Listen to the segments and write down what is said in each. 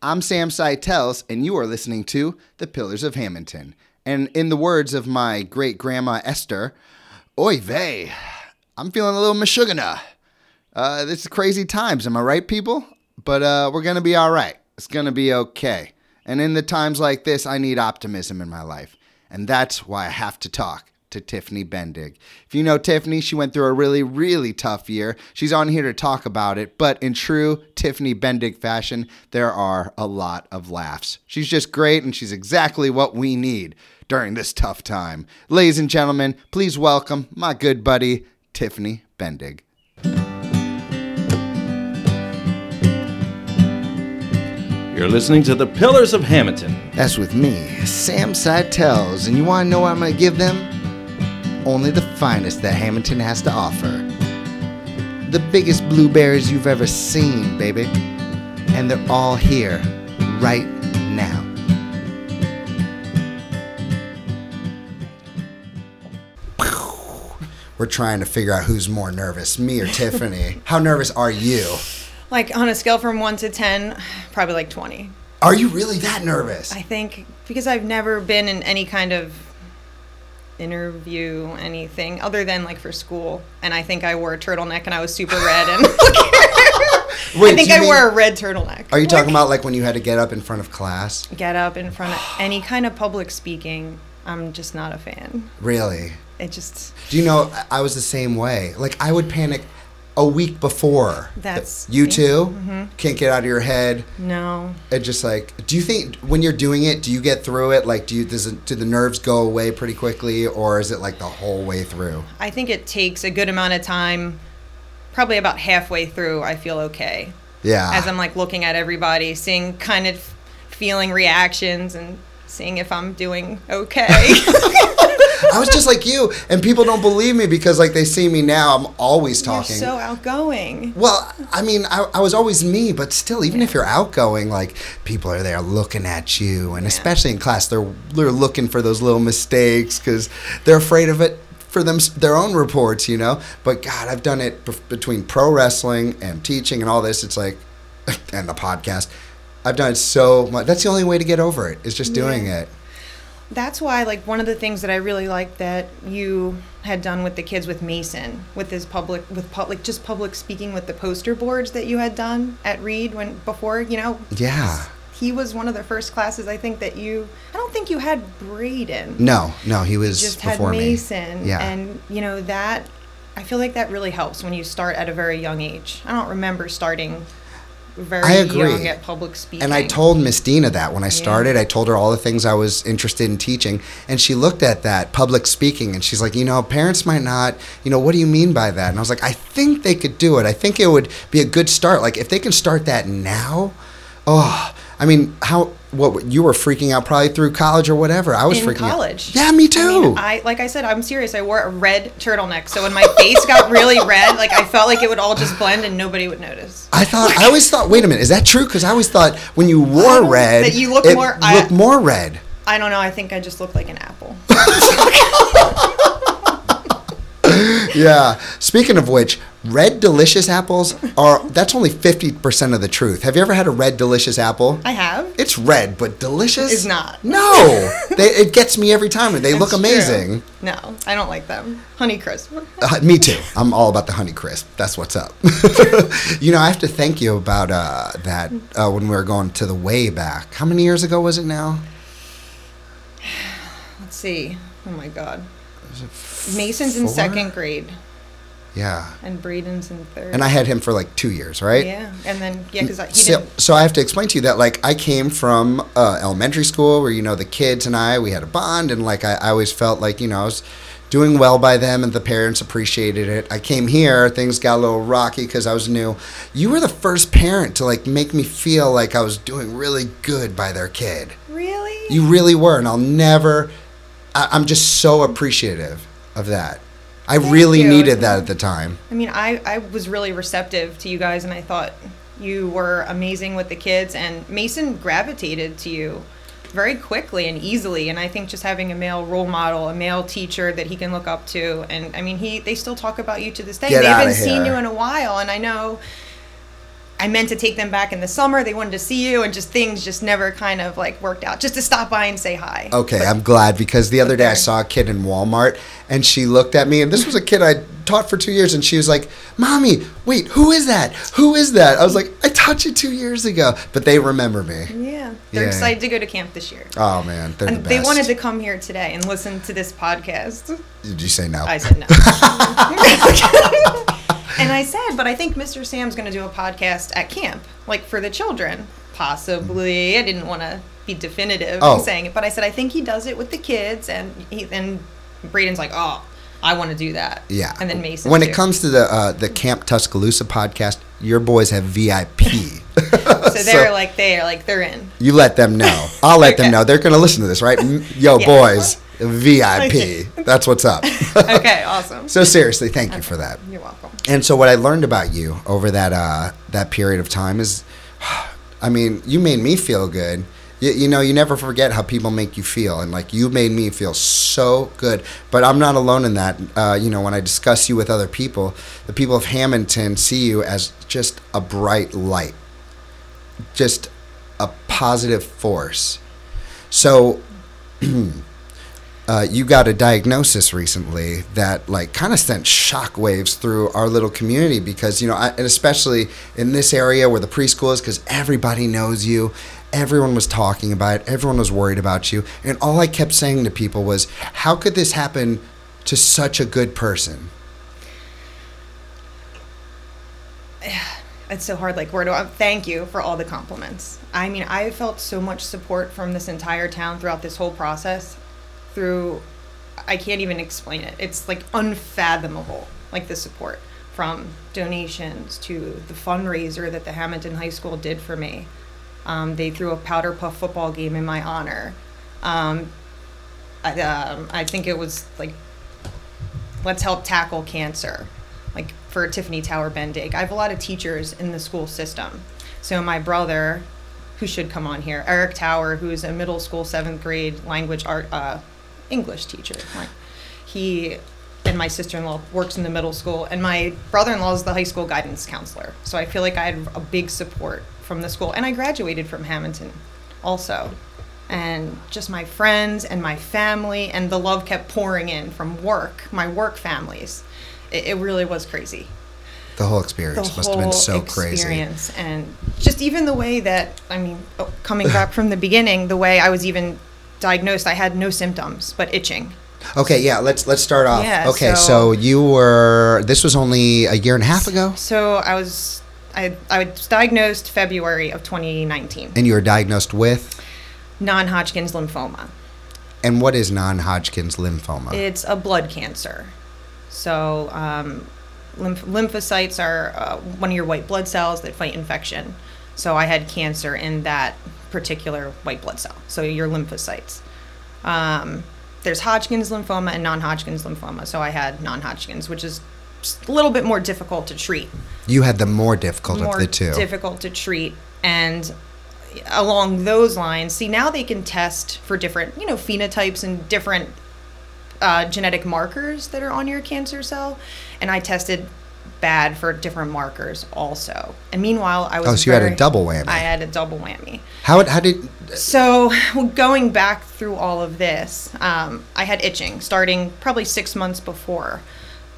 I'm Sam Seitels, and you are listening to The Pillars of Hammonton. And in the words of my great grandma Esther, Oy vey, I'm feeling a little mashugana. Uh, this is crazy times, am I right, people? But uh, we're gonna be all right. It's gonna be okay. And in the times like this, I need optimism in my life, and that's why I have to talk to Tiffany Bendig. If you know Tiffany, she went through a really, really tough year. She's on here to talk about it, but in true Tiffany Bendig fashion, there are a lot of laughs. She's just great, and she's exactly what we need during this tough time. Ladies and gentlemen, please welcome my good buddy, Tiffany Bendig. You're listening to The Pillars of Hammonton. That's with me, Sam Seitels, and you want to know what I'm going to give them? Only the finest that Hammonton has to offer. The biggest blueberries you've ever seen, baby. And they're all here, right now. We're trying to figure out who's more nervous, me or Tiffany. How nervous are you? Like on a scale from one to ten, probably like twenty. Are you really that nervous? I think because I've never been in any kind of interview, anything other than like for school, and I think I wore a turtleneck and I was super red and. Wait, I think I mean- wore a red turtleneck. Are you talking about like when you had to get up in front of class? Get up in front of any kind of public speaking. I'm just not a fan. Really? It just Do you know I was the same way. Like I would panic a week before. That's- you too. Mm-hmm. Can't get out of your head. no. It just like. Do you think when you're doing it, do you get through it? Like, do you does it, do the nerves go away pretty quickly, or is it like the whole way through? I think it takes a good amount of time. Probably about halfway through, I feel okay. Yeah. as I'm like looking at everybody, seeing kind of feeling reactions and seeing if I'm doing okay. I was just like you, and people don't believe me because like they see me now. I'm always You're talking. so outgoing. Well, I mean, I, I was always me, but still, even if you're outgoing, like people are there looking at you, and especially in class, they're they're looking for those little mistakes because they're afraid of it for them their own reports, you know. But God, I've done it bef- between pro wrestling and teaching and all this. It's like, and the podcast. I've done it so much. That's the only way to get over it is just doing Yeah. it. That's why, like, one of the things that I really liked that you had done with the kids with Mason, with his public, with public, just public speaking with the poster boards that you had done at Reed when before, you know. Yeah. He was one of the first classes I think that you. I don't think you had Braden. No, no, he was just had before me. Mason. Yeah. And, you know, that, I feel like that really helps when you start at a very young age. I don't remember starting very I agree. young at public speaking. And I told Miss Dina that when I started. I told her all the things I was interested in teaching. And she looked at that, public speaking, and she's like, you know, parents might not, you know, what do you mean by that? And I was like, I think they could do it. I think it would be a good start. Like, if they can start that now, oh, I mean, how, what, you were freaking out probably through college or whatever. I was in freaking college. out. Yeah, me too. I, mean, I like I said, I'm serious. I wore a red turtleneck, so when my face got really red, like I felt like it would all just blend and nobody would notice. I thought I always thought. Wait a minute, is that true? Because I always thought when you wore red, that you look more- I- looked more red. I don't know. I think I just looked like an apple. Yeah. Speaking of which, red delicious apples are that's only 50% of the truth. Have you ever had a red delicious apple? I have. It's red, but delicious? It's not. No. they, it gets me every time and they look amazing. true. No, I don't like them. Honey crisp. Uh, me too. I'm all about the honey crisp. That's what's up. you know, I have to thank you about uh, that uh, when we were going to the way back. How many years ago was it now? Let's see. Oh my God. Mason's in second grade Yeah. and Braden's in third. And I had him for like two years, right? Yeah, and then yeah, because he so, didn't. so I have to explain to you that like I came from uh, elementary school where you know the kids and I we had a bond and like I, I always felt like you know I was doing well by them and the parents appreciated it. I came here, things got a little rocky because I was new. You were the first parent to like make me feel like I was doing really good by their kid. Really? You really were, and I'll never. I, I'm just so appreciative of that. I Thank really you. needed that at the time. I mean, I, I was really receptive to you guys, and I thought you were amazing with the kids, and Mason gravitated to you very quickly and easily. And I think just having a male role model, a male teacher that he can look up to, and I mean, he they still talk about you to this day. Get they haven't seen you in a while, and I know I meant to take them back in the summer. They wanted to see you, and just things just never kind of like worked out. Just to stop by and say hi. Okay, I'm glad because the other day I saw a kid in Walmart and she looked at me and this was a kid I taught for two years and she was like, "Mommy, wait, who is that? Who is that?" I was like, "I taught you two years ago," but they remember me. Yeah, they're Yeah. excited to go to camp this year. Oh man, they're the And best. they wanted to come here today and listen to this podcast. Did you say no? I said no. and I said, but I think Mr. Sam's going to do a podcast at camp, like for the children. Possibly. I didn't want to be definitive Oh. in saying it, but I said I think he does it with the kids, and he and Braden's like, oh, I want to do that. yeah. And then Mason. When too. it comes to the uh, the Camp Tuscaloosa podcast, your boys have VIP. so they're like they're like they're in. You let them know. I'll let them know. They're going to listen to this, right? Yo, Yeah. boys, VIP. Okay. That's what's up. Okay, awesome. so seriously, thank you for that. You're welcome. And so what I learned about you over that uh, that period of time is, I mean, you made me feel good. You, you know, you never forget how people make you feel, and like you made me feel so good. But I'm not alone in that. Uh, you know, when I discuss you with other people, the people of Hammonton see you as just a bright light, just a positive force. So uh, you got a diagnosis recently that like kind of sent shockwaves through our little community because you know I, and especially in this area where the preschool is because everybody knows you everyone was talking about it everyone was worried about you and all i kept saying to people was how could this happen to such a good person? It's so hard like where do i thank you for all the compliments. I mean i felt so much support from this entire town throughout this whole process through i can't even explain it. It's like unfathomable like the support from donations to the fundraiser that the hammonton high school did for me. Um, they threw a powder puff football game in my honor. Um, I, um, I think it was like let's help tackle cancer like for tiffany tower bendig i have a lot of teachers in the school system. So my brother who should come on here eric tower who's a middle school seventh grade language art uh, english teacher. Like he and my sister-in-law works in the middle school and my brother-in-law is the high school guidance counselor. So i feel like i had a big support from the school and i graduated from hammonton also. And just my friends and my family and the love kept pouring in from work my work families. It, it really was crazy. The whole the experience must whole have been so crazy. and just even the way that i mean oh, coming back from the beginning the way i was even diagnosed i had no symptoms but itching. Okay yeah let's let's start off. Yeah, okay so, so- you were this was only a year and a half ago? So i was i, I was diagnosed february of 2019 and you were diagnosed with? Non-hodgkin's lymphoma. And what is non-hodgkin's lymphoma? It's a blood cancer. So, um, lymph- lymphocytes are uh, one of your white blood cells that fight infection. So, I had cancer in that particular white blood cell. So, your lymphocytes. Um, there's Hodgkin's lymphoma and non Hodgkin's lymphoma. So, I had non Hodgkin's, which is a little bit more difficult to treat you had the more difficult more of the two difficult to treat and along those lines see now they can test for different you know phenotypes and different uh, genetic markers that are on your cancer cell and i tested bad for different markers also. And meanwhile i was Oh, so you had a double whammy. i had a double whammy. How, how did so going back through all of this um, i had itching starting probably six months before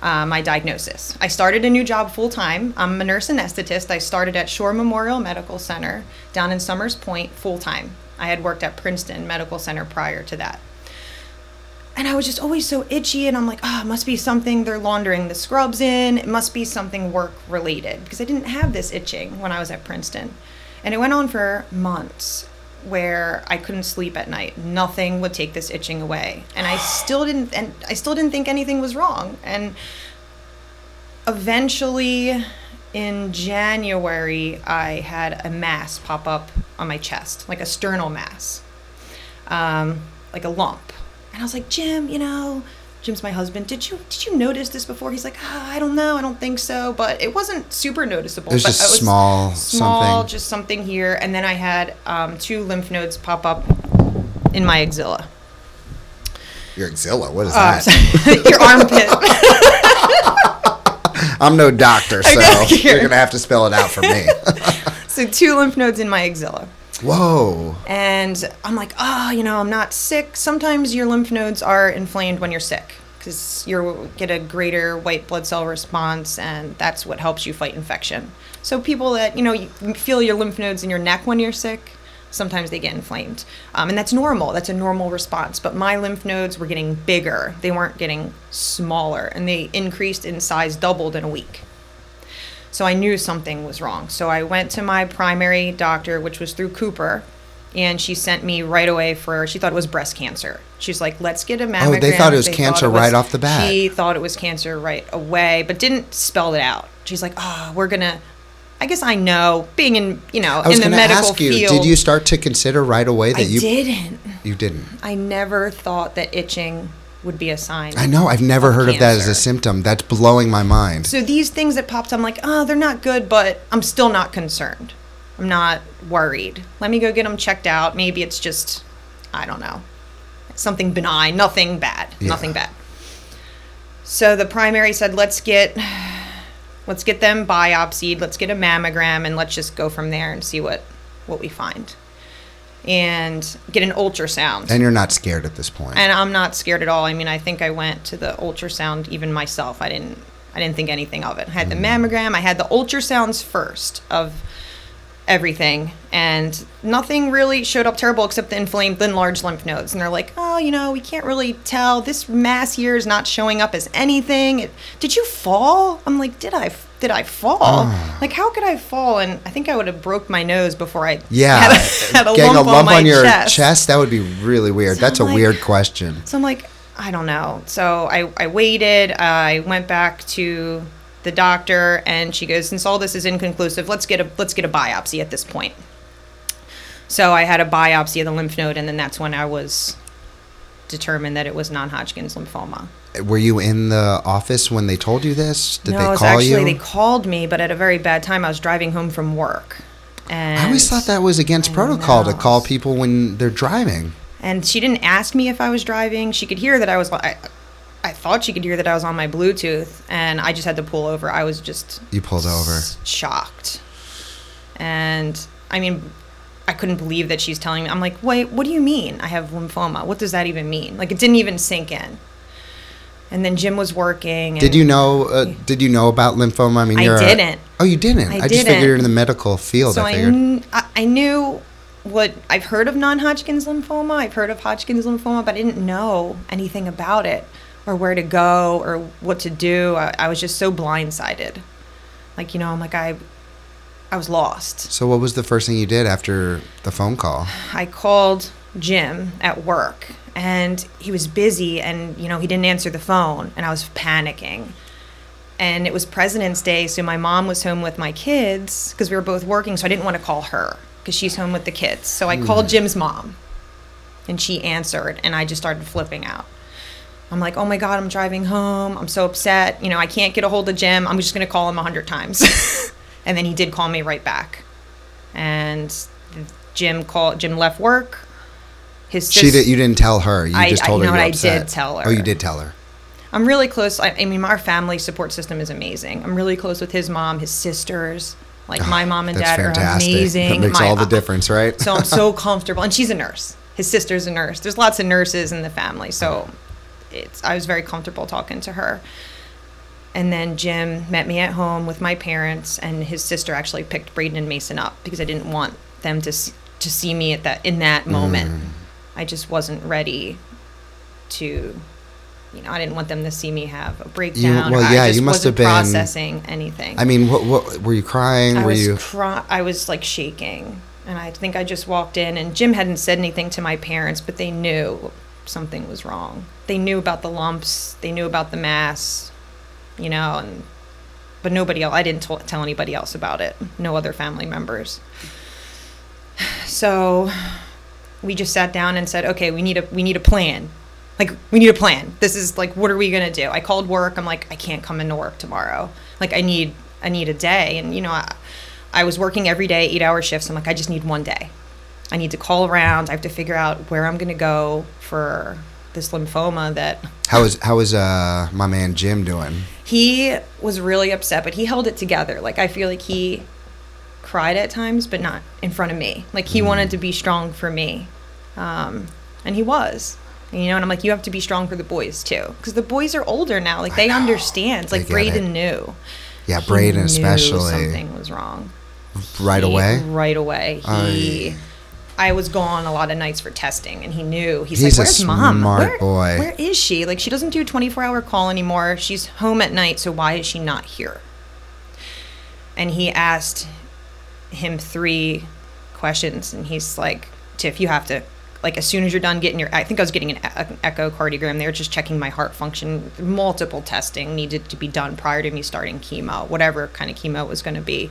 uh, my diagnosis. I started a new job full-time. I'm a nurse anesthetist. I started at shore memorial medical center down in somers point full-time. I had worked at princeton medical center prior to that and I was just always so itchy, and I'm like, oh, it must be something they're laundering the scrubs in. It must be something work related because I didn't have this itching when I was at Princeton. And it went on for months where I couldn't sleep at night. Nothing would take this itching away. And I still didn't and I still didn't think anything was wrong. And eventually in January I had a mass pop up on my chest, like a sternal mass. Um, like a lump. And I was like, Jim, you know, Jim's my husband. Did you did you notice this before? He's like, ah, I don't know, I don't think so, but it wasn't super noticeable. It was but just small small, something. just something here, and then I had um, two lymph nodes pop up in my axilla. your axilla what is Uh, that your armpit. i'm no doctor so you're gonna have to spell it out for me so two lymph nodes in my axilla. Whoa. And I'm like, oh, you know, I'm not sick. Sometimes your lymph nodes are inflamed when you're sick because you get a greater white blood cell response, and that's what helps you fight infection. So people that you know you feel your lymph nodes in your neck when you're sick, sometimes they get inflamed, um, and that's normal. That's a normal response. But my lymph nodes were getting bigger; they weren't getting smaller, and they increased in size, doubled in a week. So I knew something was wrong. So I went to my primary doctor, which was through Cooper, and she sent me right away for. She thought it was breast cancer. She's like, "Let's get a oh, mammogram." Oh, they thought it was cancer right off the bat. She thought it was cancer right away, but didn't spell it out. She's like, "Oh, we're gonna." I guess I know, being in you know in the medical ask you, field. did you start to consider right away that I you didn't. you didn't? I never thought that itching would be a sign. I know. I've never Of heard of that as a symptom. That's blowing my mind. So these things that popped, I'm like, oh, they're not good, but I'm still not concerned. I'm not worried. Let me go get them checked out. Maybe it's just, I don't know, something benign, nothing bad, Yeah. nothing bad. So the primary said, let's get, let's get them biopsied, let's get a mammogram, and let's just go from there and see what, what we find, and get an ultrasound. And you're not scared at this point. And I'm not scared at all. I mean, I think I went to the ultrasound even myself. I didn't I didn't think anything of it. I had the mm-hmm. mammogram, I had the ultrasounds first of everything and nothing really showed up terrible except the inflamed enlarged lymph nodes and they're like oh you know we can't really tell this mass here is not showing up as anything it, did you fall i'm like did i did i fall ah. like how could i fall and i think i would have broke my nose before i yeah, had a, had a getting lump, a lump on, my on your chest. that would be really weird. So That's a I'm like- weird question. So I'm like, I don't know. So I, I waited. I went back to the doctor, and she goes, since all this is inconclusive, let's get a let's get a biopsy at this point. So I had a biopsy of the lymph node, and then that's when I was determined that it was non-Hodgkin's lymphoma. Were you in the office when they told you this? Did no, they was call actually you? they called me, but at a very bad time. I was driving home from work, and I always thought that was against I protocol to call people when they're driving. and she didn't ask me if I was driving. She could hear that I was. I, I thought she could hear that I was on my Bluetooth, and I just had to pull over. I was just You pulled over. shocked, and I mean, I couldn't believe that she's telling me. I'm like, wait, what do you mean? I have lymphoma. What does that even mean? Like, it didn't even sink in. And then Jim was working. Did you know? Uh, did you know about lymphoma? I mean, I you're a- didn't. oh, you didn't. I I, just didn't. figured you're in the medical field. So I I, kn- I, I knew what I've heard of non-Hodgkin's lymphoma. I've heard of Hodgkin's lymphoma, but I didn't know anything about it or where to go or what to do. I, I was just so blindsided. Like you know, I'm like I, I was lost. so, what was the first thing you did after the phone call? I called Jim at work and he was busy and you know he didn't answer the phone and I was panicking. And it was President's Day, so my mom was home with my kids because we were both working, so I didn't want to call her because she's home with the kids. So I called mm. Jim's mom and she answered and I just started flipping out. I'm like, "Oh my god, I'm driving home. I'm so upset. You know, I can't get a hold of Jim. I'm just going to call him a 100 times." and then he did call me right back. And Jim called Jim left work. His She did. You didn't tell her. You I- just told you her know you were what, I did tell her. Oh, you did tell her. I'm really close. I, I mean, our family support system is amazing. I'm really close with his mom, his sisters. Like my mom and dad fantastic. are amazing. That makes My- all the difference, right? so I'm so comfortable, and she's a nurse. His sister's a nurse. There's lots of nurses in the family, so it's. I was very comfortable talking to her. And then Jim met me at home with my parents, and his sister actually picked Braden and Mason up because I didn't want them to see, to see me at that in that moment. Mm. I just wasn't ready to, you know, I didn't want them to see me have a breakdown. well, yeah, I just you must wasn't have been- processing anything. I mean, what, what were you crying? I were was you? cry- I was like shaking, and I think I just walked in, and Jim hadn't said anything to my parents, but they knew something was wrong. They knew about the lumps. They knew about the mass, you know, and but nobody else. I didn't t- tell anybody else about it. No other family members. So we just sat down and said, okay, we need a we need a plan. Like we need a plan. This is like what are we gonna do? I called work. I'm like I can't come into work tomorrow. Like I need I need a day. And you know I, I was working every day, eight hour shifts. I'm like I just need one day. I need to call around. I have to figure out where I'm gonna go for this lymphoma that How is how is uh my man Jim doing? he was really upset, but he held it together. Like I feel like he cried at times, but not in front of me. Like he wanted to be strong for me, um, and he was. You know, and I'm like, you have to be strong for the boys too, because the boys are older now. Like they understand. They Like Braden it. knew. Yeah, Braden especially. something was wrong. Right He- away. Right away. He. Aye. I was gone a lot of nights for testing, and he knew. He's, He's like, "Where's mom? smart Where- boy." Where is she? Like, she doesn't do 24-hour call anymore. She's home at night, so why is she not here?" And he asked him three questions, and he's like, "Tiff, you have to." Like as soon as you're done getting your, I think I was getting an, an echocardiogram. They were just checking my heart function. Multiple testing needed to be done prior to me starting chemo, whatever kind of chemo it was going to be.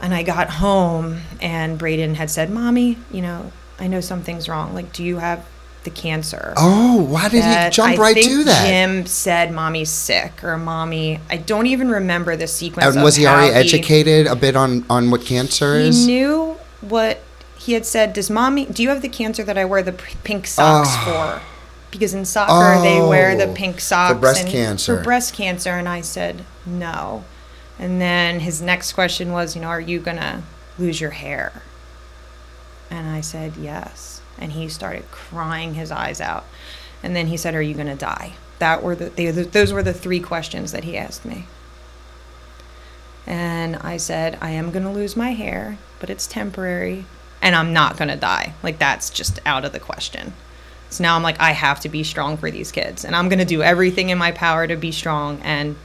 And I got home, and Braden had said, "Mommy, you know, I know something's wrong. Like, do you have the cancer?" Oh, why did he jump I right think to that? Jim said, "Mommy's sick," or "Mommy." I don't even remember the sequence. and was he already educated a bit on on what cancer is? He knew what he had said. Does mommy? Do you have the cancer that I wear the p- pink socks ah. for? Because in soccer they wear the Oh, pink socks breast and- cancer. For breast cancer, and I said no. And then his next question was, you know, are you gonna lose your hair? And I said yes. And he started crying his eyes out. And then he said, "Are you gonna die?" That were the they, those were the three questions that he asked me. And I said, I am going to lose my hair, but it's temporary. And I'm not going to die. Like, that's just out of the question. So now I'm like, I have to be strong for these kids. And I'm going to do everything in my power to be strong and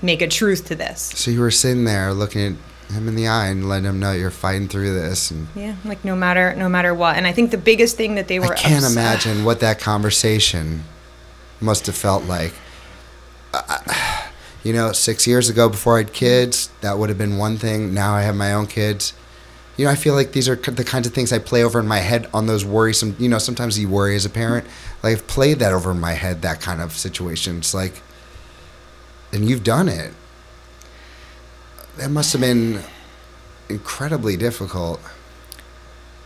make a truth to this. So you were sitting there looking at him in the eye and let him know you're fighting through this. And Yeah, like no matter no matter what. And I think the biggest thing that they were I can't imagine what that conversation must have felt like. I- you know, six years ago before I had kids, that would have been one thing. Now I have my own kids. You know, I feel like these are the kinds of things I play over in my head on those worrisome. You know, sometimes you worry as a parent. Like I've played that over in my head. That kind of situation. It's like, and you've done it. That must have been incredibly difficult.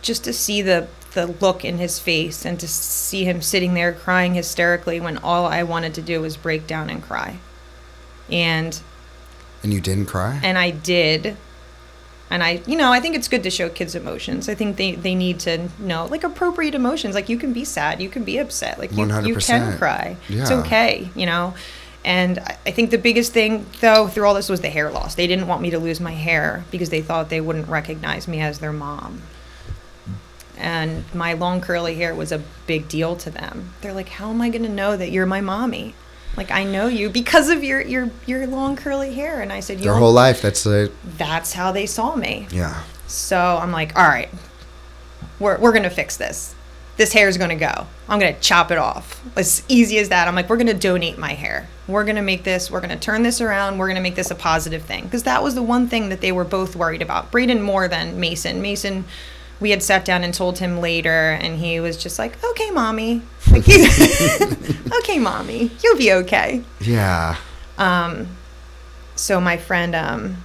just to see the the look in his face and to see him sitting there crying hysterically when all I wanted to do was break down and cry. And And you didn't cry. and I did. And I, you know, I think it's good to show kids emotions. I think they, they need to know, like, appropriate emotions. Like, you can be sad, you can be upset, like, you, you 100%. can cry. It's okay, you know? And I think the biggest thing, though, through all this was the hair loss. They didn't want me to lose my hair because they thought they wouldn't recognize me as their mom. And my long curly hair was a big deal to them. They're like, "How am I going to know that you're my mommy?" Like I know you because of your your your long curly hair. And I said, "Your whole life. That's a that's how they saw me. yeah. So I'm like, all right, we're, we're going to fix this. This hair is going to go. I'm going to chop it off. As easy as that. I'm like, we're going to donate my hair. We're going to make this, we're going to turn this around. We're going to make this a positive thing. Because that was the one thing that they were both worried about. Braden more than Mason. Mason, we had sat down and told him later, and he was just like, okay, mommy. Like, okay, mommy. You'll be okay Yeah. Um, so my friend um,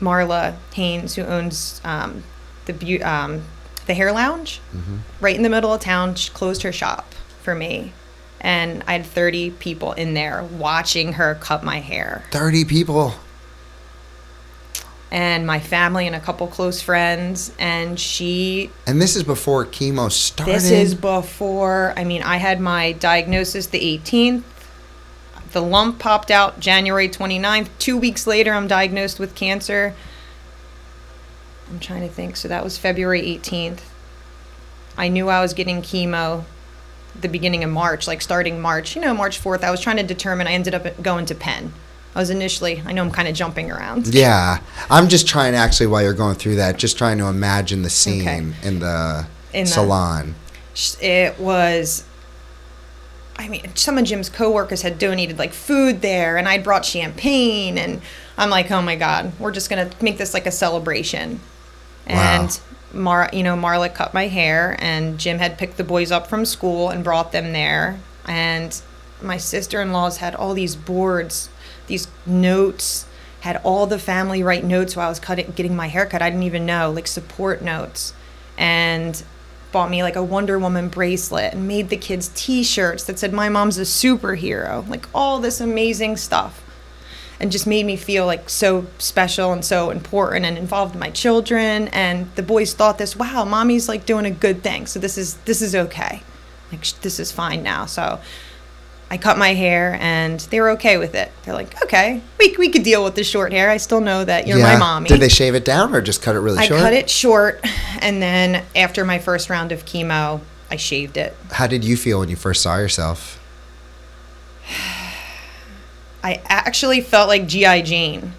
Marla Haynes, who owns um, the beau- um, the hair lounge, mm-hmm. right in the middle of town, she closed her shop for me, and I had thirty people in there watching her cut my hair, Thirty people. and my family and a couple close friends, and she And this is before chemo started. This is before, I mean, I had my diagnosis the 18th. The lump popped out January 29th. Two weeks later, I'm diagnosed with cancer. I'm trying to think. So that was February 18th. I knew I was getting chemo the beginning of March, like starting March, you know, March 4th. I was trying to determine, I ended up going to Penn. I was initially, I know I'm kind of jumping around. Yeah. I'm just trying actually while you're going through that, just trying to imagine the scene Okay. in the In the- salon. it was I mean, some of Jim's coworkers had donated like food there, and I'd brought champagne, and I'm like, oh my god, we're just gonna make this like a celebration. And Mar, you know, Marla cut my hair, and Jim had picked the boys up from school and brought them there, and my sister-in-laws had all these boards, these notes, had all the family write notes while I was cutting, getting my hair cut. I didn't even know, like support notes, and bought me like a Wonder Woman bracelet and made the kids T-shirts that said "My mom's a superhero," like all this amazing stuff. And just made me feel like so special and so important and involved in my children and the boys thought this wow mommy's like doing a good thing so this is this is okay like sh- this is fine now so I cut my hair and they were okay with it. They're like, okay, we, we could deal with the short hair. I still know that you're my mommy. Did they shave it down or just cut it really I short? I cut it short, and then after my first round of chemo, I shaved it. How did you feel when you first saw yourself? I actually felt like GI Jane.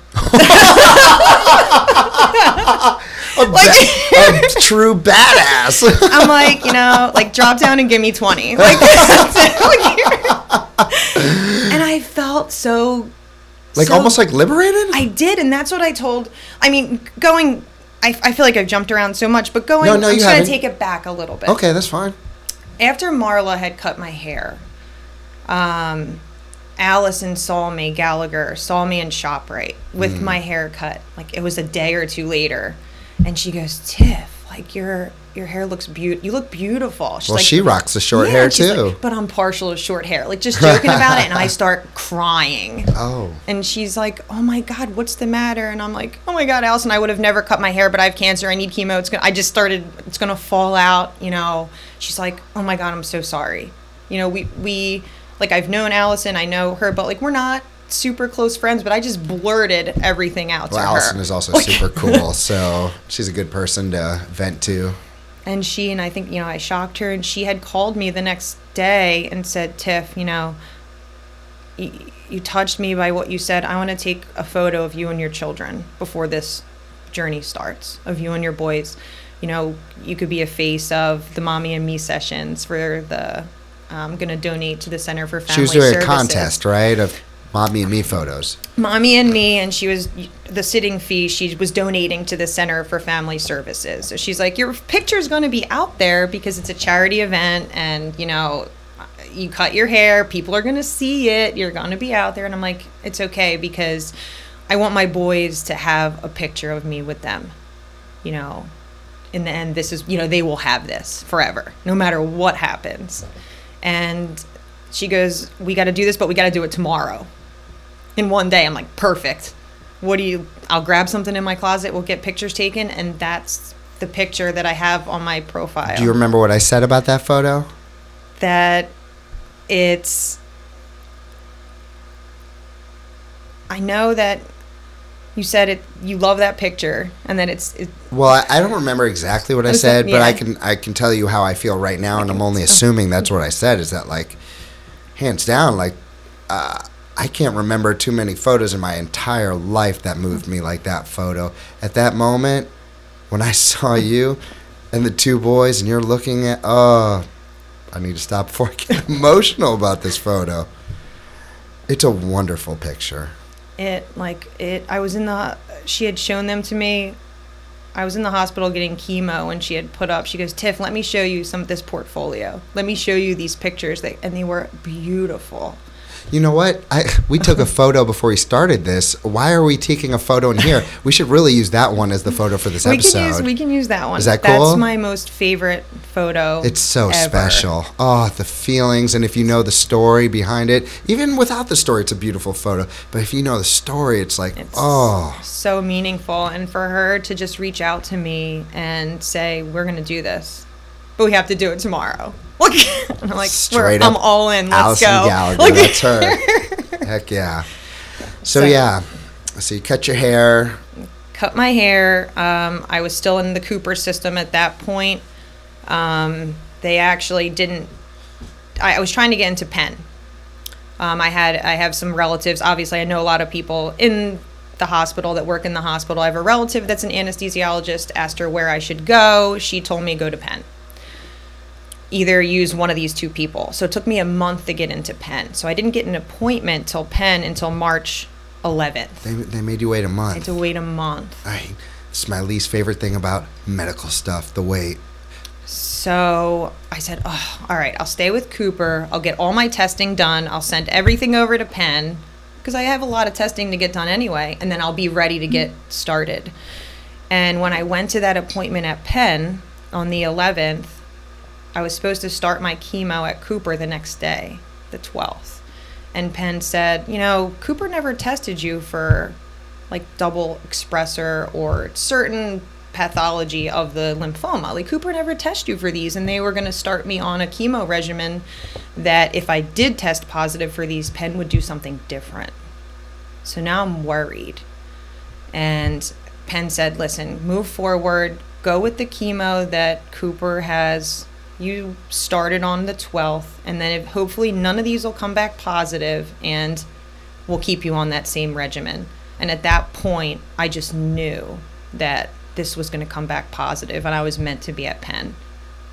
A, ba- a true badass. I'm like, you know, like drop down and give me twenty. Like, and I felt so like so- almost like liberated? I did, and that's what I told. I mean, going. I, I feel like I've jumped around so much, but going. No, no, I'm you just gonna take it back a little bit. okay, that's fine. after Marla had cut my hair, um, Allison saw me, Gallagher saw me in ShopRite with Mm. my haircut. Like it was a day or two later, and she goes, "Tiff, like your your hair looks beautiful. You look beautiful." She's Well, like, she rocks the short "Yeah," hair she's like, too. but I'm partial to short hair. Like just joking about it, and I start crying. oh. And she's like, "Oh my God, what's the matter?" And I'm like, "Oh my God, Allison, I would have never cut my hair, but I have cancer. I need chemo. It's gonna. I just started. It's gonna fall out. You know." She's like, "Oh my God, I'm so sorry. You know, we we like I've known Allison. I know her, but like we're not super close friends. But I just blurted everything out Well, to Allison her. is also Like- super cool, so she's a good person to vent to. and she and I think you know I shocked her, and she had called me the next day and said, "Tiff, you know." You, you touched me by what you said. I want to take a photo of you and your children before this journey starts, of you and your boys. You know, you could be a face of the mommy and me sessions for the. I'm going to donate to the Center for Family She was doing Services. a contest, right, of mommy and me photos. Mommy and me, and she was the sitting fee. She was donating to the Center for Family Services. So she's like, "Your picture's going to be out there because it's a charity event, and you know, you cut your hair. People are going to see it. You're going to be out there." And I'm like, "It's okay because I want my boys to have a picture of me with them. You know, in the end, this is you know they will have this forever, no matter what happens." And she goes, "We got to do this, but we got to do it tomorrow." in one day. I'm like, perfect. What do you? I'll grab something in my closet. We'll get pictures taken, and that's the picture that I have on my profile. Do you remember what I said about that photo? that it's. I know that you said it. You love that picture, and that it's. It, Well, I, I don't remember exactly what I said, that- but I can I can tell you how I feel right now, and I'm only assuming that's what I said. Is that like, hands down, like, uh, I can't remember too many photos in my entire life that moved me like that photo. At that moment, when I saw you and the two boys, and you're looking at, oh, I need to stop before I get emotional about this photo. It's a wonderful picture. It like it. I was in the. She had shown them to me. I was in the hospital getting chemo, and she had put up. She goes, "Tiff, let me show you some of this portfolio. Let me show you these pictures." That and they were beautiful. You know what? I we took a photo before we started this. Why are we taking a photo in here? We should really use that one as the photo for this we episode. can use we can use that one. Is that cool? That's my most favorite photo. it's so ever. special. Oh, the feelings, and if you know the story behind it, even without the story, it's a beautiful photo. But if you know the story, it's like, It's oh, so meaningful, and for her to just reach out to me and say, "We're gonna do this, but we have to do it tomorrow." Look, I'm like, Straight I'm all in. Let's Allison go. Gallagher. Look- That's her. Heck yeah. So, So- yeah, so you cut your hair. cut my hair. Um, I was still in the Cooper system at that point. Um, they actually didn't. I, I was trying to get into Penn. Um, I had I have some relatives. Obviously, I know a lot of people in the hospital that work in the hospital. I have a relative that's an anesthesiologist. Asked her where I should go. She told me go to Penn. Either use one of these two people. So it took me a month to get into Penn. So I didn't get an appointment till Penn until March 11th. They, they made you wait a I had to wait a month. I, it's my least favorite thing about medical stuff, the wait. So I said, oh, all right, I'll stay with Cooper. I'll get all my testing done. I'll send everything over to Penn because I have a lot of testing to get done anyway, and then I'll be ready to get started. And when I went to that appointment at Penn on the 11th, I was supposed to start my chemo at Cooper the next day, the 12th. and Penn said, you know, Cooper never tested you for like double expressor or certain pathology of the lymphoma. Like Cooper never tested you for these, and they were going to start me on a chemo regimen that if I did test positive for these, Penn would do something different. So now I'm worried. And Penn said, listen, move forward, go with the chemo that Cooper has. You started on the 12th, and then if hopefully none of these will come back positive, and we'll keep you on that same regimen. And at that point, I just knew that this was going to come back positive, and I was meant to be at Penn.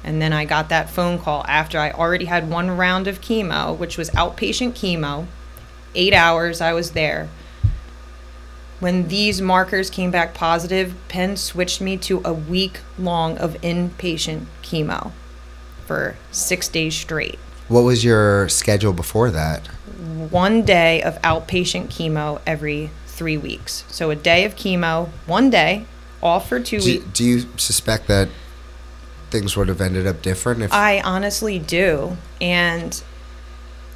And then I got that phone call after I already had one round of chemo, which was outpatient chemo. Eight hours I was there. When these markers came back positive, Penn switched me to a week long of inpatient chemo for six days straight. What was your schedule before that? One day of outpatient chemo every three weeks. So a day of chemo, one day, all for two Do, weeks. do you suspect that things would have ended up different if I honestly do. And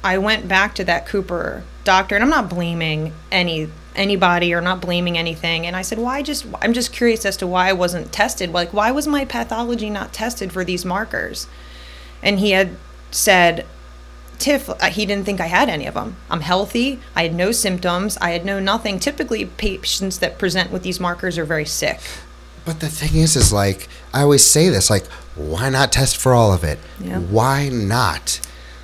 I went back to that Cooper doctor, and I'm not blaming any anybody or not blaming anything. And I said, "Why just? I'm just curious as to why I wasn't tested. Like, why was my pathology not tested for these markers?" And he had said, "Tiff, uh, he didn't think I had any of them. I'm healthy. I had no symptoms. I had no nothing. Typically, patients that present with these markers are very sick." But the thing is, is like I always say this: like, why not test for all of it? Yeah. Why not?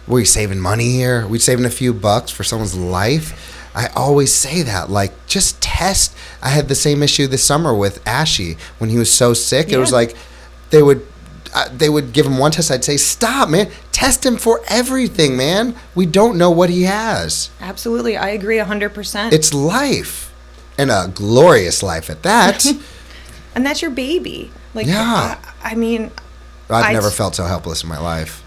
We're saving money here. We're saving a few bucks for someone's life. I always say that. Like, just test. I had the same issue this summer with Ashy when he was so sick. It was like they would. Uh, they would give him one test. I'd say, "Stop, man! Test him for everything, man. We don't know what he has. Absolutely, I agree 100%. It's life, and a glorious life at that." and that's your baby. Like, Yeah. I, I mean, I've I- never felt so helpless in my life.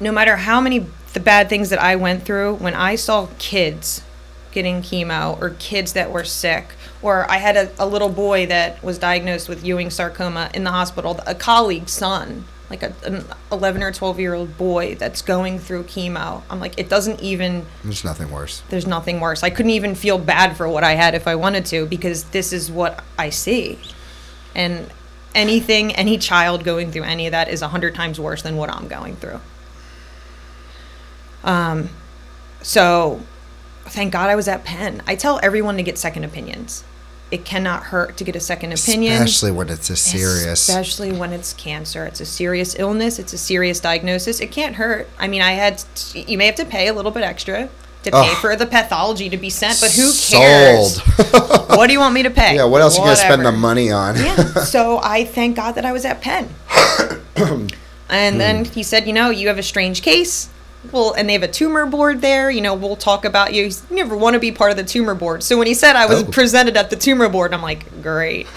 no matter how many the bad things that I went through, when I saw kids getting chemo or kids that were sick, or I had a, a little boy that was diagnosed with Ewing sarcoma in the hospital, a colleague's son, like a, an 11 or 12 year old boy that's going through chemo. I'm like, it doesn't even There's nothing worse. there's nothing worse. I couldn't even feel bad for what I had if I wanted to because this is what I see. And anything, any child going through any of that is a hundred times worse than what I'm going through. Um, so thank God I was at Penn. I tell everyone to get second opinions. It cannot hurt to get a second opinion. Especially when it's a serious. Especially when it's cancer. It's a serious illness. It's a serious diagnosis. It can't hurt. I mean, I had, you may have to pay a little bit extra to pay for the pathology to be sent, but who cares? Sold. what do you want me to pay? yeah, what else you gonna spend the money on? Yeah. So I thank God that I was at Penn. and then he said, you know, you have a strange case. Well, and they have a tumor board there. You know, we'll talk about you. You never want to be part of the tumor board. So when he said I was Oh. presented at the tumor board, I'm like, great.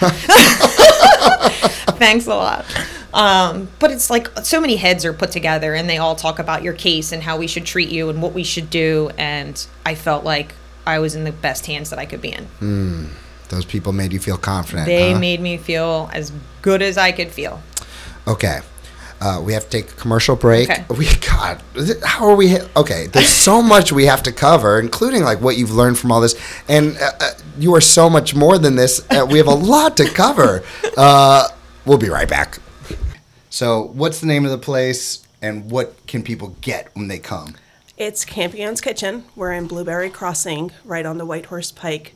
Thanks a lot. Um, but it's like so many heads are put together and they all talk about your case and how we should treat you and what we should do. And I felt like I was in the best hands that I could be in. Those people made you feel confident. They huh? made me feel as good as I could feel. Okay. Uh, we have to take a commercial break. Okay. We God, how are we? Okay, there's so much we have to cover, including like what you've learned from all this, and uh, uh, you are so much more than this. Uh, we have a lot to cover. Uh, we'll be right back. So, what's the name of the place, and what can people get when they come? It's Campion's Kitchen. We're in Blueberry Crossing, right on the White Horse Pike.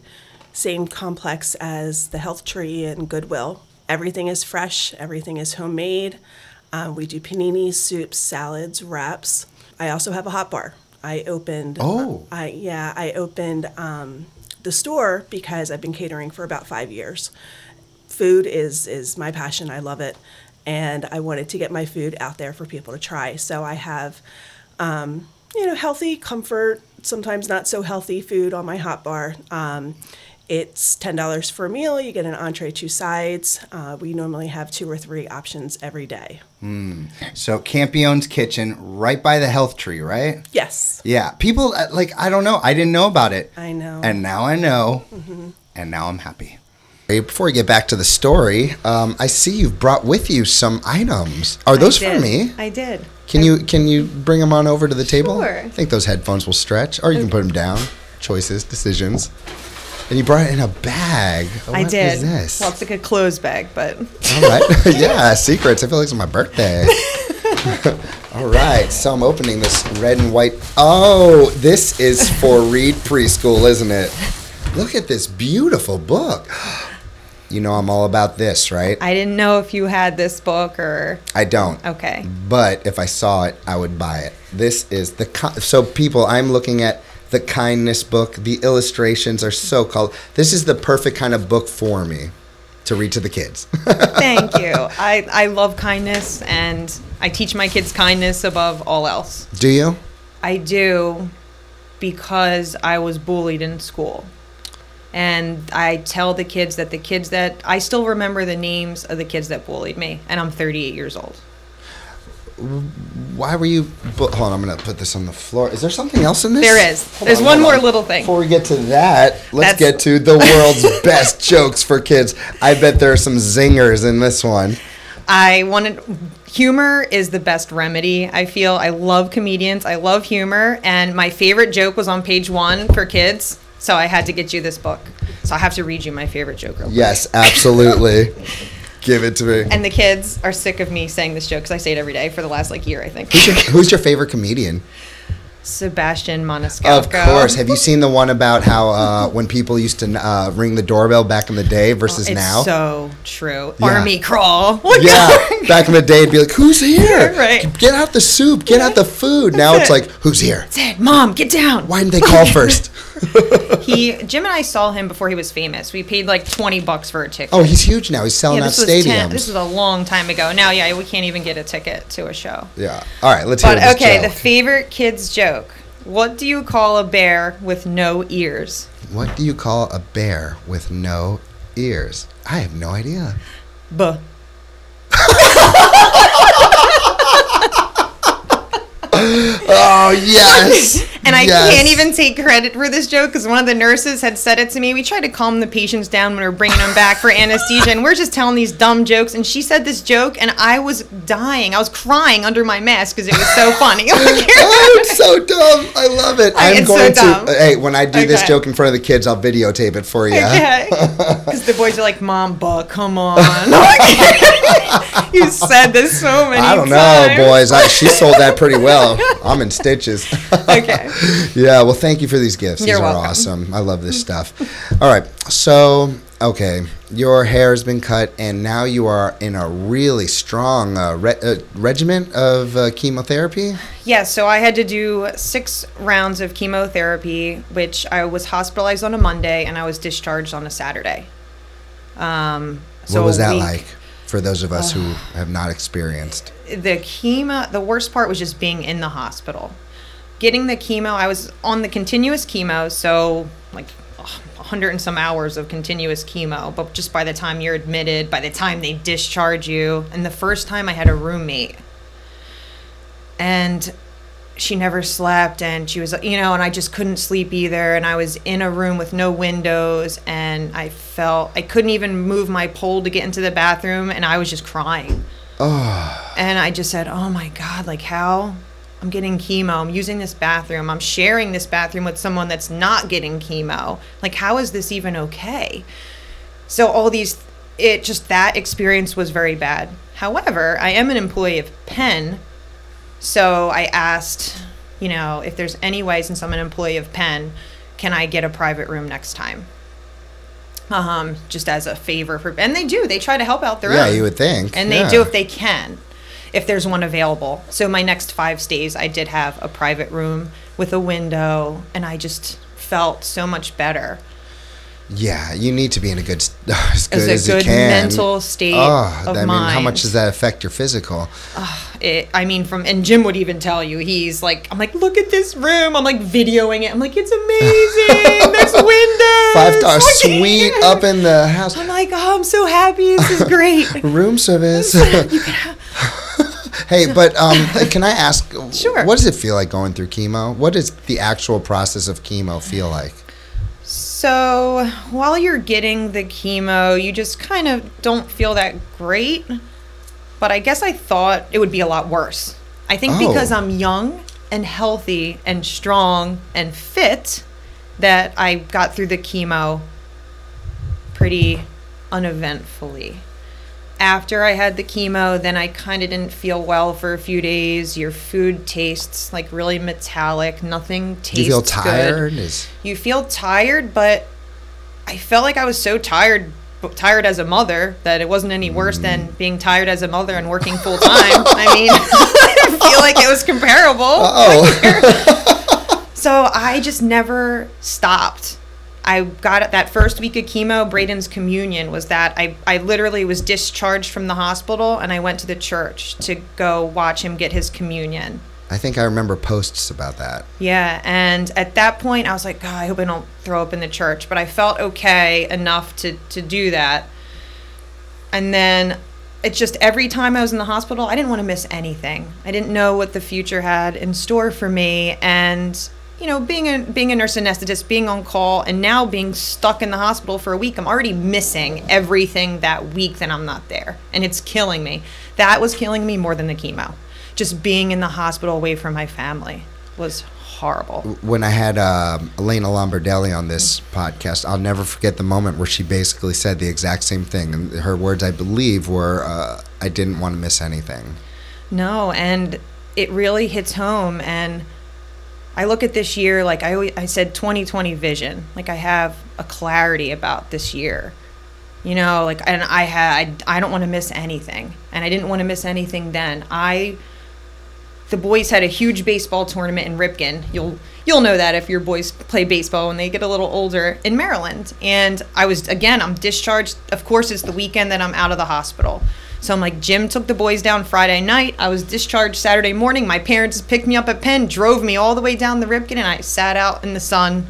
Same complex as the Health Tree and Goodwill. Everything is fresh, everything is homemade. Uh, we do panini, soups, salads, wraps. I also have a hot bar. I opened. Oh. I yeah, I opened um, the store because I've been catering for about five years. Food is is my passion. I love it, and I wanted to get my food out there for people to try. So I have um, you know, healthy, comfort, sometimes not so healthy food on my hot bar. Um, it's ten dollars for a meal. You get an entree, two sides. Uh, we normally have two or three options every day. So, Campione's Kitchen, right by the Health Tree, right? Yes, Yeah, people uh, like I don't know. I didn't know about it. I know. And now I know. And now I'm happy. Before we get back to the story, um, I see you've brought with you some items. Are those I for me? I did. Can you can you bring them on over to the table? Sure. I think those headphones will stretch, or you can put them down. Choices, decisions. And you brought it in a bag. I did. is this? Well, it's like a clothes bag, but All right. yeah, secrets. I feel like it's my birthday. All right. So I'm opening this red and white. Oh, this is for Reed Preschool, isn't it? Look at this beautiful book. You know I'm all about this, right? I didn't know if you had this book or I don't. okay. But if I saw it, I would buy it. This is the ki- so people. I'm looking at the kindness book. The illustrations are so cool. This is the perfect kind of book for me to read to the kids. Thank you. I I love kindness and I teach my kids kindness above all else. Do you? I do because I was bullied in school. And I tell the kids that the kids that I still remember the names of the kids that bullied me, and I'm 38 years old. Why were you? Bu- hold on, I'm gonna put this on the floor. Is there something else in this? There is. Hold There's on, one more on. little thing. Before we get to that, let's That's- get to the world's best jokes for kids. I bet there are some zingers in this one. I wanted humor is the best remedy. I feel I love comedians. I love humor, and my favorite joke was on page one for kids. So I had to get you this book. So I have to read you my favorite joke real quick. Yes, absolutely. Give it to me. And the kids are sick of me saying this joke because I say it every day for the last like year, I think. Who's your, who's your favorite comedian? Sebastian Maniscalco. Of course. Have you seen the one about how uh, when people used to uh, ring the doorbell back in the day versus It's now? so true. Yeah. Army crawl. yeah, back in the day, it'd be like, "Who's here? Right. Get out the soup. Get out the food." Now it's like, "Who's here? Dad, Mom, get down. Why didn't they call first? He Jim and I saw him before he was famous. We paid like twenty bucks for a ticket. Oh, he's huge now. He's selling yeah, out stadiums. 10 this was a long time ago. Now, yeah, we can't even get a ticket to a show. yeah. All right, let's hear But okay, the favorite kids joke. What do you call a bear with no ears? what do you call a bear with no ears? I have no idea. Buh. Oh yes. And I Yes. can't even take credit for this joke because one of the nurses had said it to me. We tried to calm the patients down when we're bringing them back for anesthesia, and we're just telling these dumb jokes. And she said this joke, and I was dying. I was crying under my mask because it was so funny. oh, it's so dumb. I love it. I- I'm so going dumb. to. Hey, when I do this joke in front of the kids, I'll videotape it for you. Okay. Because the boys are like, Mom, but come on. you said this so many I don't know, boys. I, she sold that pretty well. I'm in stitches. Okay. yeah, well, thank you for these gifts. You're these are welcome. awesome. I love this stuff. All right, so okay, your hair has been cut, and now you are in a really strong uh, re- uh, regimen of uh, chemotherapy. Yeah, so I had to do six rounds of chemotherapy, which I was hospitalized on a Monday and I was discharged on a Saturday. Um, so what was that week- like for those of us who have not experienced? The chemo, the worst part was just being in the hospital. Getting the chemo, I was on the continuous chemo, so like a hundred and some hours of continuous chemo. But just by the time you're admitted, by the time they discharge you, and the first time I had a roommate, and she never slept and she was you know and i just couldn't sleep either. And i was in a room with no windows and i felt i couldn't even move my pole to get into the bathroom and i was just crying. And i just said oh my god like how? I'm getting chemo. I'm using this bathroom. I'm sharing this bathroom with someone that's not getting chemo. Like how is this even okay? So all these it just that experience was very bad. However i am an employee of penn so I asked, you know, if there's any way, since I'm an employee of Penn, can I get a private room next time? Um, just as a favor for, and they do. They try to help out their Yeah, own. you would think. and they Yeah. do if they can, if there's one available. So my next five stays, I did have a private room with a window, and I just felt so much better. Yeah, you need to be in a good, as good as you good can. mental state Oh, of I mean, how much does that affect your physical? it, I mean, from and Jim would even tell you he's like, I'm like, look at this room. I'm like videoing it. I'm like, it's amazing. There's windows. Five star suite up in the house. I'm like, oh, I'm so happy. This is great. Room service. hey, but um, can I ask? Sure. What does it feel like going through chemo? What does the actual process of chemo feel like? So while you're getting the chemo, you just kind of don't feel that great. But I guess I thought it would be a lot worse. I think Oh. because I'm young and healthy and strong and fit that I got through the chemo pretty uneventfully. After I had the chemo, then I kind of didn't feel well for a few days. Your food tastes like really metallic. Nothing tastes you feel tired? Is you feel tired, but I felt like I was so tired, tired as a mother, that it wasn't any worse than mm. being tired as a mother and working full time. I mean, I feel like it was comparable. oh, So I just never stopped. I got it that first week of chemo. Braden's communion was that I, I literally was discharged from the hospital and I went to the church to go watch him get his communion. I think I remember posts about that. Yeah, and at that point, I was like, God, I hope I don't throw up in the church. But I felt okay enough to to do that. And then it's just every time I was in the hospital, I didn't want to miss anything. I didn't know what the future had in store for me, and you know, being a being a nurse anesthetist, being on call, and now being stuck in the hospital for a week, I'm already missing everything that week that I'm not there, and it's killing me. That was killing me more than the chemo. Just being in the hospital away from my family was horrible. When I had um Elena Lombardelli on this podcast, I'll never forget the moment where she basically said the exact same thing. And her words, I believe, were, uh, I didn't want to miss anything. No, and it really hits home. And I look at this year like I always, I said 2020 vision. Like I have a clarity about this year. You know, like and I had I don't want to miss anything. And I didn't want to miss anything then. I the boys had a huge baseball tournament in Ripken. You'll you'll know that if your boys play baseball when they get a little older in Maryland. And I was again, I'm discharged. Of course, it's the weekend that I'm out of the hospital. So I'm like, Jim took the boys down Friday night. I was discharged Saturday morning. My parents picked me up at Penn, drove me all the way down the Ripken, and I sat out in the sun.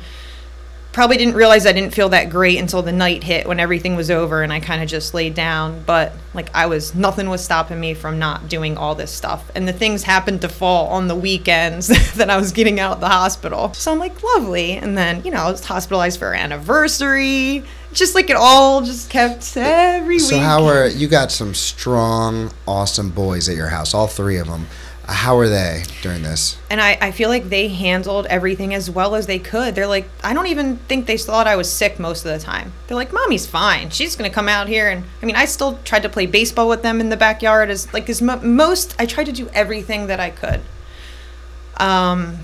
Probably didn't realize I didn't feel that great until the night hit when everything was over and I kind of just laid down. But like I was, nothing was stopping me from not doing all this stuff. And the things happened to fall on the weekends that I was getting out of the hospital. So I'm like, lovely. And then, you know, I was hospitalized for anniversary. Just like it all just kept every So week. how are you got some strong, awesome boys at your house, all three of them. How are they during this? and I, I feel like they handled everything as well as they could. They're like, I don't even think they thought I was sick most of the time. They're like, Mommy's fine. She's gonna come out here, and I mean, I still tried to play baseball with them in the backyard. As like as mo- most, I tried to do everything that I could. Um,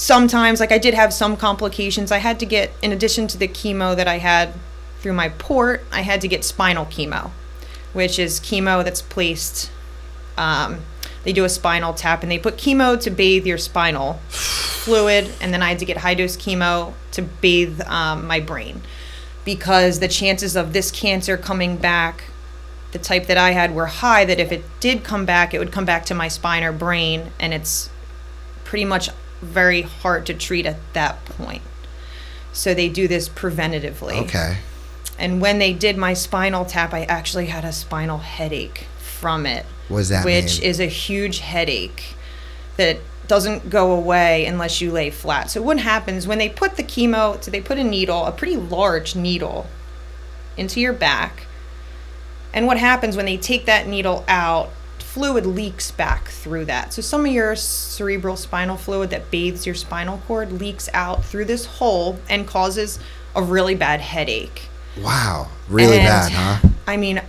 sometimes, like I did have some complications. I had to get, in addition to the chemo that I had through my port, I had to get spinal chemo, which is chemo that's placed. Um, they do a spinal tap and they put chemo to bathe your spinal fluid, and then I had to get high dose chemo to bathe um, my brain because the chances of this cancer coming back, the type that I had, were high. That if it did come back, it would come back to my spine or brain, and it's pretty much very hard to treat at that point. So they do this preventatively. Okay. And when they did my spinal tap, I actually had a spinal headache from it. Does that which mean? is a huge headache that doesn't go away unless you lay flat. So what happens when they put the chemo, so they put a needle, a pretty large needle into your back. And what happens when they take that needle out, fluid leaks back through that. So some of your cerebral spinal fluid that bathes your spinal cord leaks out through this hole and causes a really bad headache. Wow. Really And, bad, huh? I mean,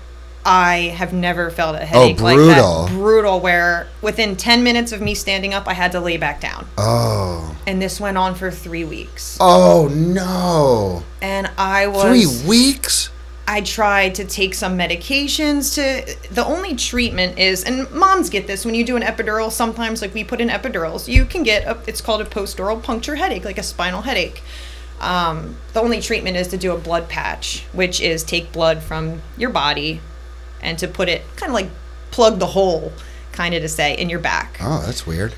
I have never felt a oh, headache like Oh, brutal. that. Brutal. Where within 10 minutes of me standing up, I had to lay back down. Oh. And this went on for three weeks. Oh no. And I was. Three weeks? I tried to take some medications to the only treatment is and moms get this when you do an epidural sometimes like we put in epidurals you can get a, it's called a post-dural puncture headache like a spinal headache um, the only treatment is to do a blood patch which is take blood from your body and to put it kind of like plug the hole kind of to say in your back Oh, that's weird.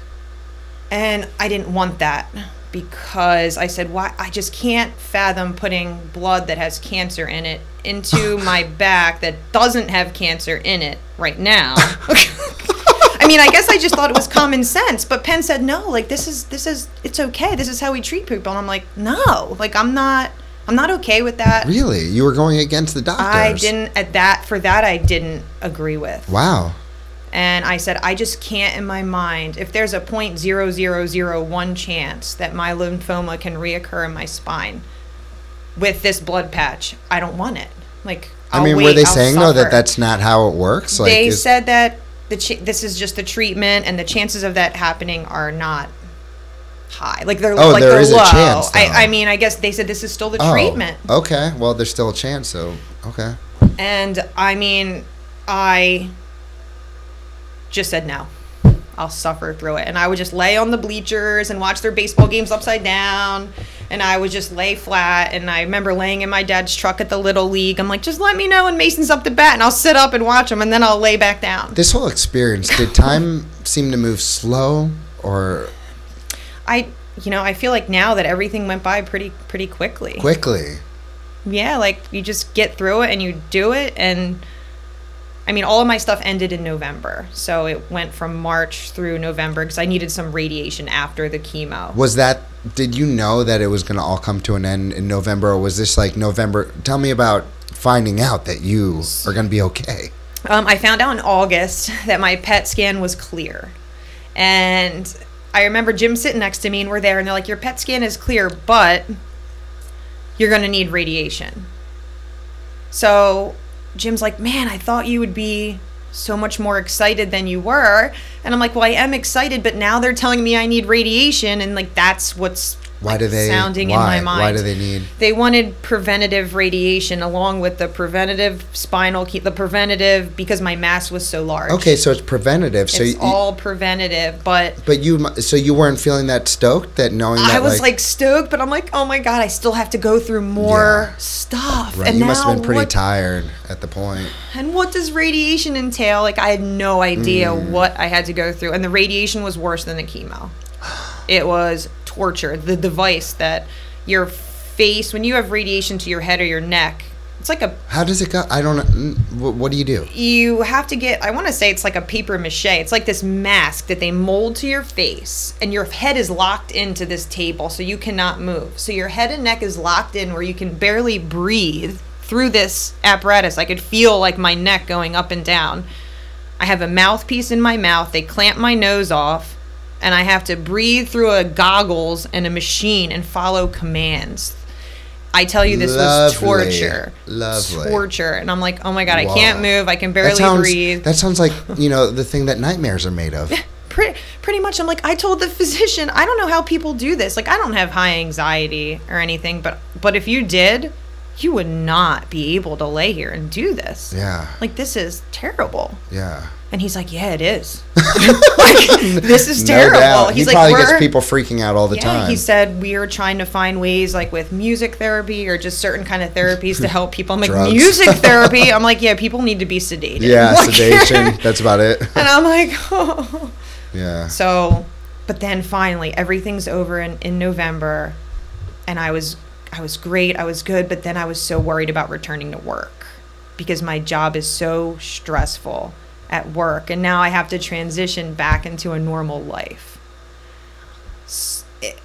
and I didn't want that because I said, why? I just can't fathom putting blood that has cancer in it into my back that doesn't have cancer in it right now. I mean, I guess I just thought it was common sense, but Penn said no. Like this is this is it's okay. This is how we treat people, and I'm like, no, like I'm not. I'm not okay with that. Really? You were going against the doctors? I didn't at that for that I didn't agree with. Wow. And I said I just can't in my mind if there's a point zero zero zero one chance that my lymphoma can reoccur in my spine with this blood patch, I don't want it. Like I I'll mean, wait, were they I'll saying though that that's not how it works? Like, they is- said that the ch- this is just the treatment and the chances of that happening are not high. Like they're Oh, like there they're is a chance, though. I, I mean, I guess they said this is still the Oh, treatment. Okay. Well, there's still a chance. So okay. And I mean, I just said no. I'll suffer through it. And I would just lay on the bleachers and watch their baseball games upside down. And I would just lay flat. And I remember laying in my dad's truck at the Little League. I'm like, just let me know when Mason's up to bat and I'll sit up and watch him and then I'll lay back down. This whole experience did time seem to move slow or I, you know, I feel like now that everything went by pretty, pretty quickly. quickly? yeah, like you just get through it and you do it. And I mean, all of my stuff ended in November. So it went from March through November because I needed some radiation after the chemo. Was that? Did you know that it was going to all come to an end in November, or was this like November? Tell me about finding out that you are going to be okay. Um, I found out in August that my PET scan was clear. And I remember Jim sitting next to me and we're there and they're like, Your PET scan is clear, but you're going to need radiation. So Jim's like, Man, I thought you would be so much more excited than you were. And I'm like, Well, I am excited, but now they're telling me I need radiation. And like, that's what's Why like, do they? sounding why? in my mind. Why do they need? They wanted preventative radiation along with the preventative spinal the preventative because my mass was so large. Okay, so it's preventative. So it's you, all preventative, but but you, so you weren't feeling that stoked that knowing that I was like, stoked, but I'm like, oh my god, I still have to go through more Yeah. stuff. right, and you must have been pretty what, tired at the point. And what does radiation entail? Like I had no idea Mm. what I had to go through, and the radiation was worse than the chemo. It was torture. The device that your face, when you have radiation to your head or your neck, it's like a How does it go? I don't. know. What, what do you do? you have to get i want to say it's like a paper mache it's like this mask that they mold to your face and your head is locked into this table so you cannot move so your head and neck is locked in where you can barely breathe through this apparatus i could feel like my neck going up and down i have a mouthpiece in my mouth they clamp my nose off and i have to breathe through a goggles and a machine and follow commands I tell you, this was torture. Lovely. Torture. And I'm like, oh my God, I can't move. I can barely that sounds, breathe. That sounds like you know the thing that nightmares are made of. pretty, pretty much i'm like i told the physician i don't know how people do this like i don't have high anxiety or anything but but if you did you would not be able to lay here and do this Yeah, like this is terrible yeah. And he's like yeah it is like this is No terrible doubt. he's he like probably gets people freaking out all the yeah, time. he said we are trying to find ways like with music therapy or just certain kind of therapies to help people. I'm like Drugs. music therapy. I'm like yeah, people need to be sedated. yeah, Like- sedation. That's about it. and I'm like, oh. yeah. So, but then finally, everything's over in, in November, and I was I was great, I was good, but then I was so worried about returning to work because my job is so stressful at work, and now I have to transition back into a normal life. It-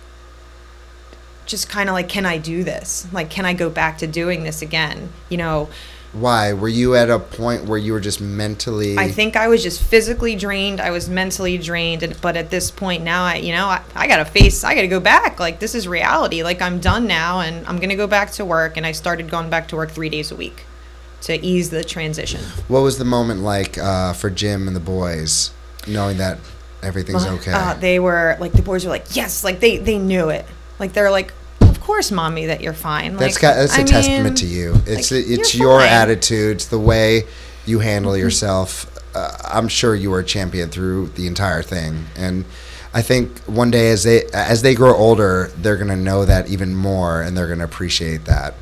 just kind of like, can I do this? Like, can I go back to doing this again? You know, Why were you at a point where you were just mentally? I think I was just physically drained. I was mentally drained, and, but at this point now, I you know I, I gotta face. I gotta go back. Like this is reality. Like I'm done now, and I'm gonna go back to work. And I started going back to work three days a week to ease the transition. What was the moment like uh, for Jim and the boys, knowing that everything's okay? Uh, they were like the boys were like yes, like they they knew it. Like they're like, of course, mommy, that you're fine. that's like, got, that's a I testament mean, to you. It's like, it's your fine. Mm-hmm. attitude, it's the way you handle yourself. Uh, I'm sure you were a champion through the entire thing, and I think one day as they as they grow older, they're gonna know that even more, and they're gonna appreciate that.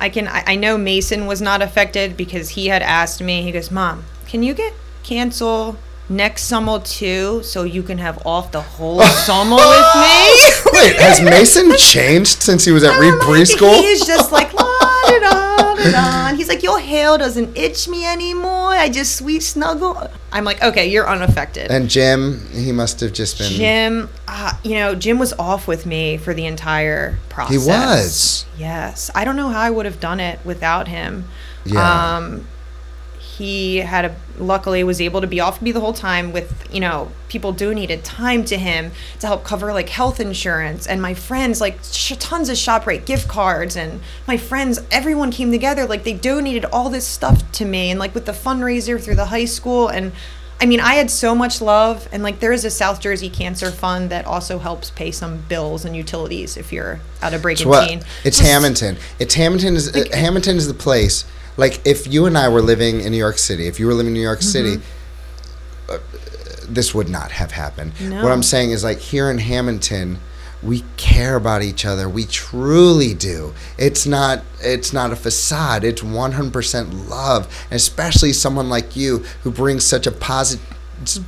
I can I, I know Mason was not affected because he had asked me, he goes, Mom, can you get cancel next summer too so you can have off the whole summer with me? Wait, has Mason changed since he was at Reed preschool? He's just like, la Da-da-da-da-da. He's like, your hair doesn't itch me anymore. I just sweet snuggle. I'm like, okay, you're unaffected. And Jim, he must have just been. Jim, uh, you know, Jim was off with me for the entire process. He was. Yes. I don't know how I would have done it without him. Yeah. Um, he had a luckily was able to be off me the whole time with you know people donated time to him to help cover like health insurance and my friends like sh- tons of shoprite gift cards and my friends everyone came together like they donated all this stuff to me and like with the fundraiser through the high school and I mean, I had so much love, and like there is a South Jersey Cancer Fund that also helps pay some bills and utilities if you're out of break what? It's Just- Hammonton. It's Hammonton is uh, Hammonton is the place. Like if you and I were living in New York City, if you were living in New York City, uh, this would not have happened. No. What I'm saying is like here in Hammonton, we care about each other. We truly do. It's not it's not a facade. It's 100% love, and especially someone like you who brings such a positive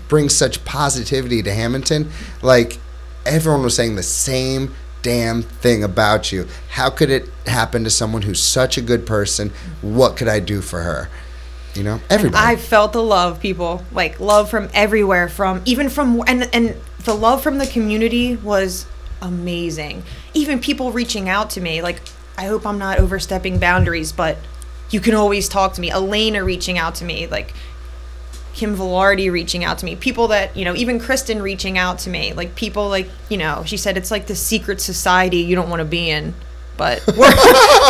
brings such positivity to Hammonton. Like everyone was saying the same damn thing about you. How could it happen to someone who's such a good person? What could I do for her? You know, everybody. I felt the love, people like love from everywhere, from even from and and the love from the community was amazing. Even people reaching out to me, like I hope I'm not overstepping boundaries, but you can always talk to me. Elena reaching out to me, like Kim Velarde reaching out to me, people that you know, even Kristen reaching out to me, like people like you know, she said it's like the secret society you don't want to be in, but we're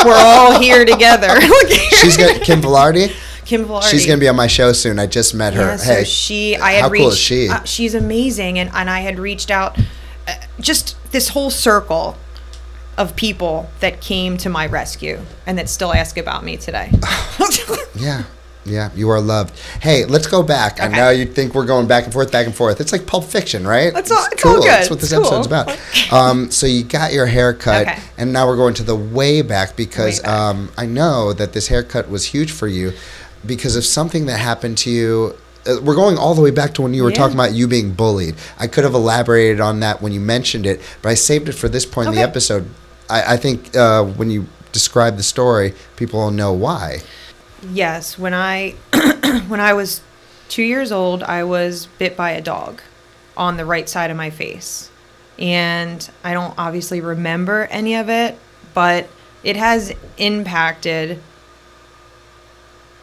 we're all here together. She's got Kim Velarde. Kim Velarde. She's gonna be on my show soon. I just met her. Yeah, so hey, she, I had how reached. cool is she? uh, she's amazing, and and I had reached out, uh, just this whole circle of people that came to my rescue and that still ask about me today. yeah, yeah, you are loved. Hey, let's go back. I know you think we're going back and forth, back and forth. It's like Pulp Fiction, right? It's all- it's all good. That's what this It's episode's about. Um, so you got your haircut, Okay. and now we're going to the way back because Way back. Um, I know that this haircut was huge for you because of something that happened to you. Uh, we're going all the way back to when you were Yeah. talking about you being bullied. I could have elaborated on that when you mentioned it, but I saved it for this point in the episode. I, I think uh, when you describe the story, people will know why. Yes, when I when I was two years old, I was bit by a dog on the right side of my face, and I don't obviously remember any of it, but it has impacted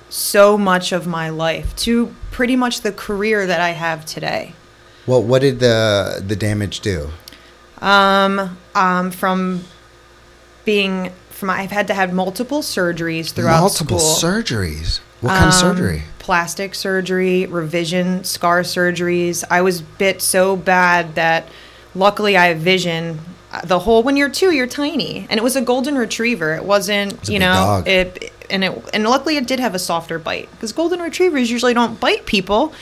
so much of my life to pretty much the career that I have today. Well, what did the the damage do? Um, um, from being from I've had to have multiple surgeries throughout Multiple school. surgeries. What kind of Um, surgery? Plastic surgery, revision, scar surgeries. I was bit so bad that luckily I have vision. The whole when you're two, you're tiny, and it was a golden retriever. It wasn't, you know, it and it and luckily it did have a softer bite because golden retrievers usually don't bite people.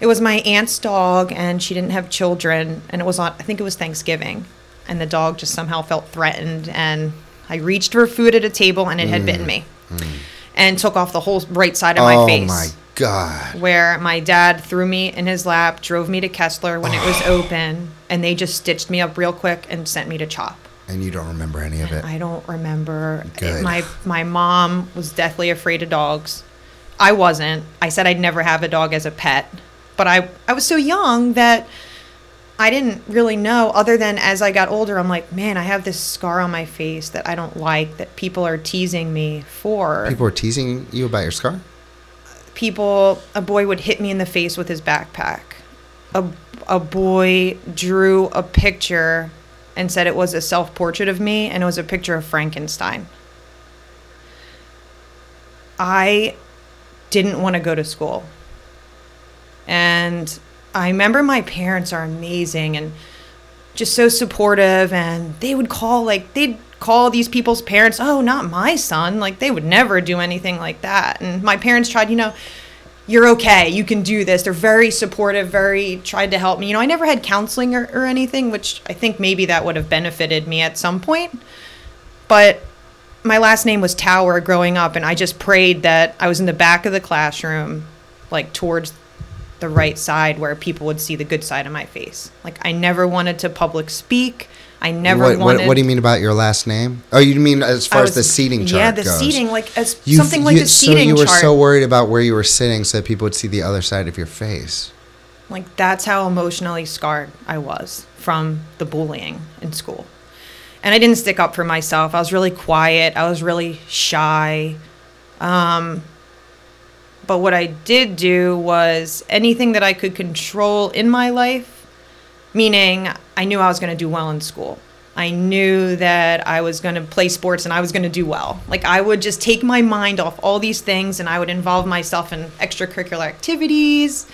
It was my aunt's dog, and she didn't have children, and it was on. I think it was Thanksgiving, and the dog just somehow felt threatened, and I reached for food at a table, and it had bitten me, and took off the whole right side of my oh face my god. where my dad threw me in his lap, drove me to Kessler when it was oh. open, and they just stitched me up real quick and sent me to CHOP. And you don't remember any of it. I don't remember. Good. My my mom was deathly afraid of dogs. I wasn't. I said I'd never have a dog as a pet, but I I was so young that I didn't really know. Other than as I got older, I'm like, man, I have this scar on my face that I don't like that people are teasing me for. People were teasing you about your scar? people a boy would hit me in the face with his backpack a, a boy drew a picture and said it was a self-portrait of me and it was a picture of frankenstein i didn't want to go to school and i remember my parents are amazing and just so supportive and they would call like they'd call these people's parents oh not my son like they would never do anything like that. And my parents tried you know you're okay you can do this. They're very supportive very tried to help me. You know i never had counseling or, or anything which i think maybe that would have benefited me at some point. But my last name was tower growing up and i just prayed that i was in the back of the classroom like towards the right side where people would see the good side of my face. Like I never wanted to public speak. I never what, wanted. what, what do you mean about your last name? Oh, you mean as far as the seating chart Yeah, the goes. seating, like as You've- something like you- the seating chart. So you were chart. so worried about where you were sitting so that people would see the other side of your face. Like that's how emotionally scarred I was from the bullying in school. And I didn't stick up for myself. I was really quiet. I was really shy. Um, but what I did do was anything that I could control in my life, meaning I knew I was going to do well in school. I knew that I was going to play sports and I was going to do well. Like I would just take my mind off all these things and I would involve myself in extracurricular activities.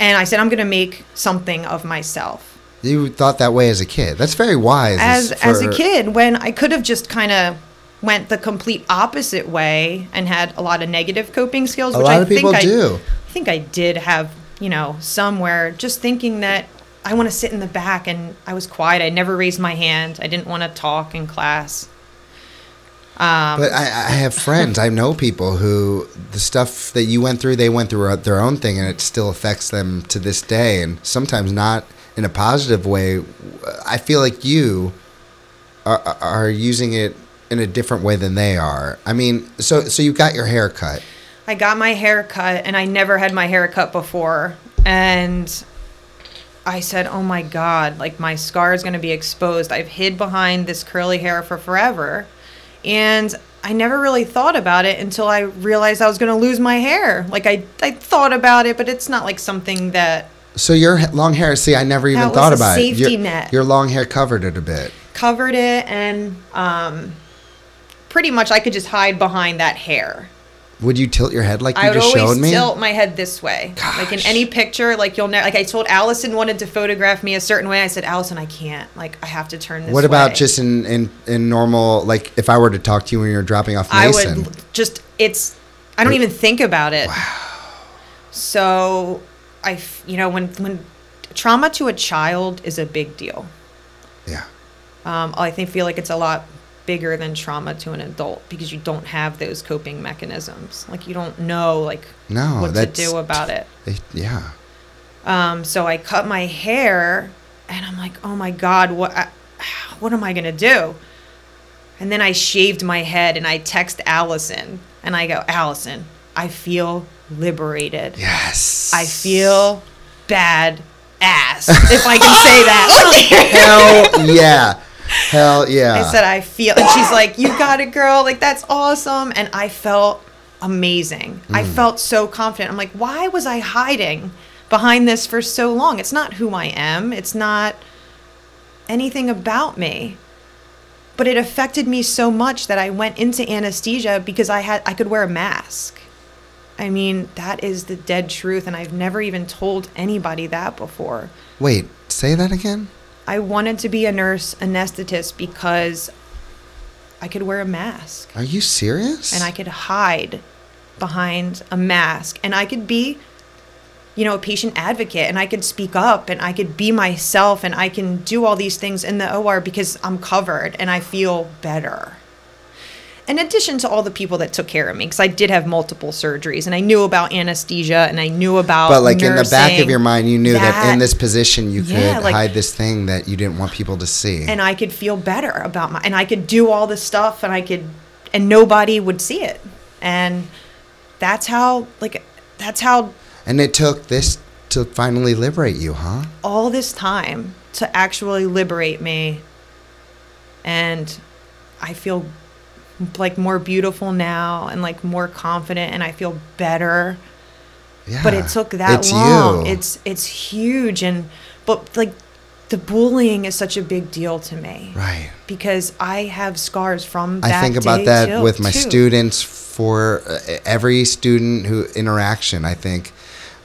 And I said, I'm going to make something of myself. You thought that way as a kid. That's very wise. As, as a kid, when I could have just kind of went the complete opposite way and had a lot of negative coping skills, A which lot I of people think do. I, I think I did have, you know, somewhere just thinking that I want to sit in the back and I was quiet. I never raised my hand. I didn't want to talk in class. Um, But I, I have friends. I know people who the stuff that you went through, they went through their own thing, and it still affects them to this day, and sometimes not in a positive way. I feel like you are, are using it in a different way than they are. I mean, so so you got your hair cut. I got my hair cut and I never had my hair cut before. And I said, oh my God, like my scar is going to be exposed. I've hid behind this curly hair for forever. And I never really thought about it until I realized I was going to lose my hair. Like I, I thought about it, but it's not like something that So your long hair. See, I never even thought about it. safety Your, net. your long hair covered it a bit. covered it. And um, pretty much I could just hide behind that hair. Would you tilt your head like you I would just always showed me? I just tilt my head this way. Like in any picture, like you'll never. Like I told Allison wanted to photograph me a certain way. I said, Allison, I can't. Like I have to turn this. what about way." just in, in in normal? Like if I were to talk to you when you're dropping off I Mason. would just. It's. I don't even think about it. Wow. So, I. You know when when trauma to a child is a big deal. yeah. Um, I think feel like it's a lot bigger than trauma to an adult because you don't have those coping mechanisms. Like you don't know like No, what to do about it. They- yeah. Um, so I cut my hair, and I'm like, oh my god, what? I, what am I gonna do? And then I shaved my head, and I text Allison, and I go, Allison, I feel liberated. Yes. I feel bad ass, if I can say that. Hell yeah. Hell yeah. I said, I feel, and she's like, you got it, girl. Like that's awesome, and I felt amazing. I Mm. felt so confident. I'm like, why was I hiding behind this for so long? It's not who I am. It's not anything about me. But it affected me so much that I went into anesthesia because I had I could wear a mask. I mean, that is the dead truth and I've never even told anybody that before. Wait, say that again? I wanted to be a nurse anesthetist because I could wear a mask Are you serious? and I could hide behind a mask and I could be you know a patient advocate and I could speak up and I could be myself and I can do all these things in the OR because I'm covered and I feel better. In addition to all the people that took care of me because I did have multiple surgeries and I knew about anesthesia and I knew about But like in the back of your mind, you knew that, in this position you Yeah, could like- hide this thing that you didn't want people to see. and I could feel better about my and I could do all this stuff and I could and nobody would see it. And that's how like that's how And it took this to finally liberate you, huh? all this time to actually liberate me and I feel like more beautiful now and like more confident and I feel better. Yeah. But it took that it's long. You. It's it's huge and but like the bullying is such a big deal to me. right. because I have scars from that I think about that till- with my too. students for uh, every student who interaction. I think,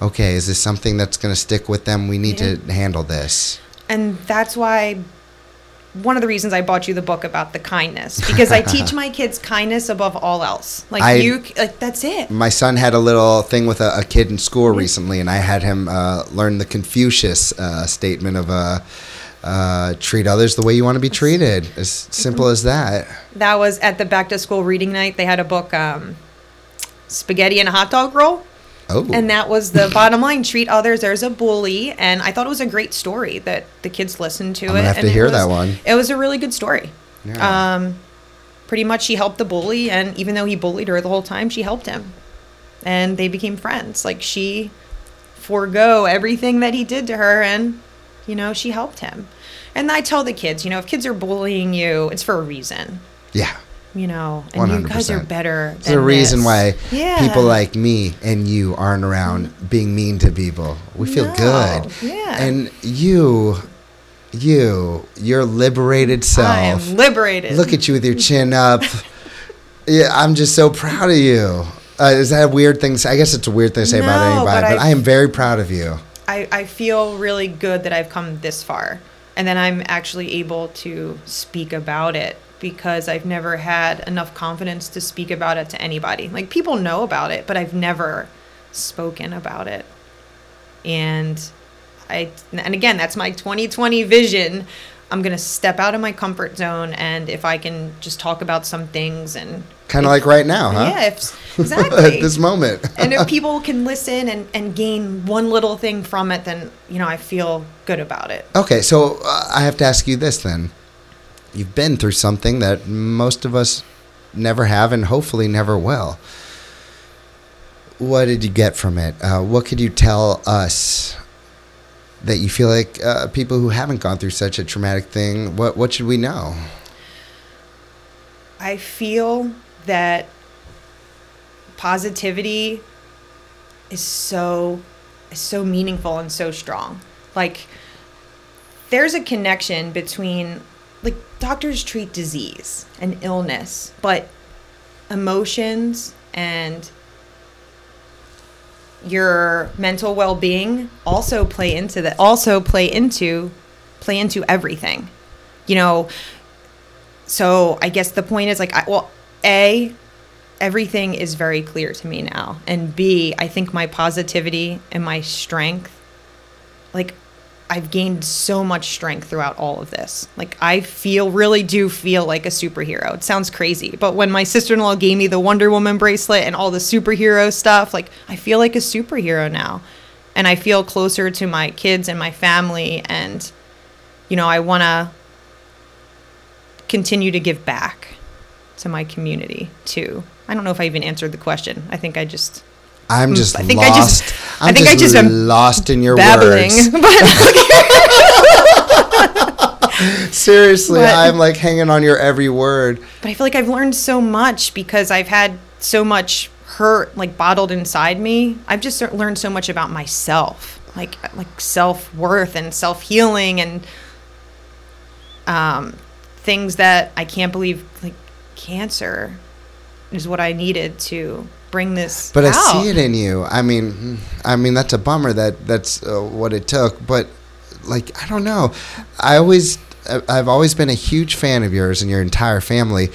okay, is this something that's going to stick with them? We need Yeah. to handle this. And that's why one of the reasons I bought you the book about the kindness because I teach my kids kindness above all else. Like I- you like that's it. My son had a little thing with a, a kid in school recently, and I had him uh, learn the Confucius uh, statement of uh, uh, treat others the way you want to be treated. As simple as that. That was at the back to school reading night. They had a book um, Spaghetti and a hot dog roll. Oh. And that was the bottom line. Treat others. There's a bully, and I thought it was a great story that the kids listened to I'm it. have and to hear was- that one. It was a really good story. Yeah. Um, pretty much, she helped the bully, and even though he bullied her the whole time, she helped him, and they became friends. Like she forego everything that he did to her, and you know she helped him. And I tell the kids, you know, if kids are bullying you, it's for a reason. yeah. You know, and you guys are 100%. better. There's a reason this. why Yeah. people like me and you aren't around being mean to people. We feel No, good. yeah. And you, you, your liberated self. I am liberated. Look at you with your chin up. yeah, I'm just so proud of you. Uh, is that a weird thing? I guess it's a weird thing to say about anybody, but but, I- I am very proud of you. I, I feel really good that I've come this far and then I'm actually able to speak about it because I've never had enough confidence to speak about it to anybody. Like people know about it, but I've never spoken about it. And I and again, that's my 2020 vision. I'm going to step out of my comfort zone and if I can just talk about some things and Kind of like right now, huh? Yeah, if, exactly. At this moment. and if people can listen and, and gain one little thing from it, then you know I feel good about it. Okay, so uh, I have to ask you this then. You've been through something that most of us never have and hopefully never will. What did you get from it? Uh, what could you tell us that you feel like uh, people who haven't gone through such a traumatic thing, what, what should we know? I feel that positivity is so is so meaningful and so strong. Like there's a connection between like doctors treat disease and illness, but emotions and your mental well-being also play into that also play into play into everything. You know, so I guess the point is like, I, well, A, everything is very clear to me now. And B, I think my positivity and my strength, like, I've gained so much strength throughout all of this. Like, I feel, really do feel like a superhero. It sounds crazy, but when my sister in law gave me the Wonder Woman bracelet and all the superhero stuff, like, I feel like a superhero now. And I feel closer to my kids and my family. And, you know, I want to continue to give back to my community too. I don't know if I even answered the question. I think I just I'm just Mm, I think I just- I'm I think I just am lost in your babbling. words. Seriously, But- I'm like hanging on your every word. but I feel like I've learned so much because I've had so much hurt like bottled inside me. I've just learned so much about myself, like like self worth and self healing and um, things that I can't believe like cancer is what I needed to bring this. But I see it in you. I mean, I mean that's a bummer that that's uh, what it took. But like, I don't know. I always, I've always been a huge fan of yours and your entire family.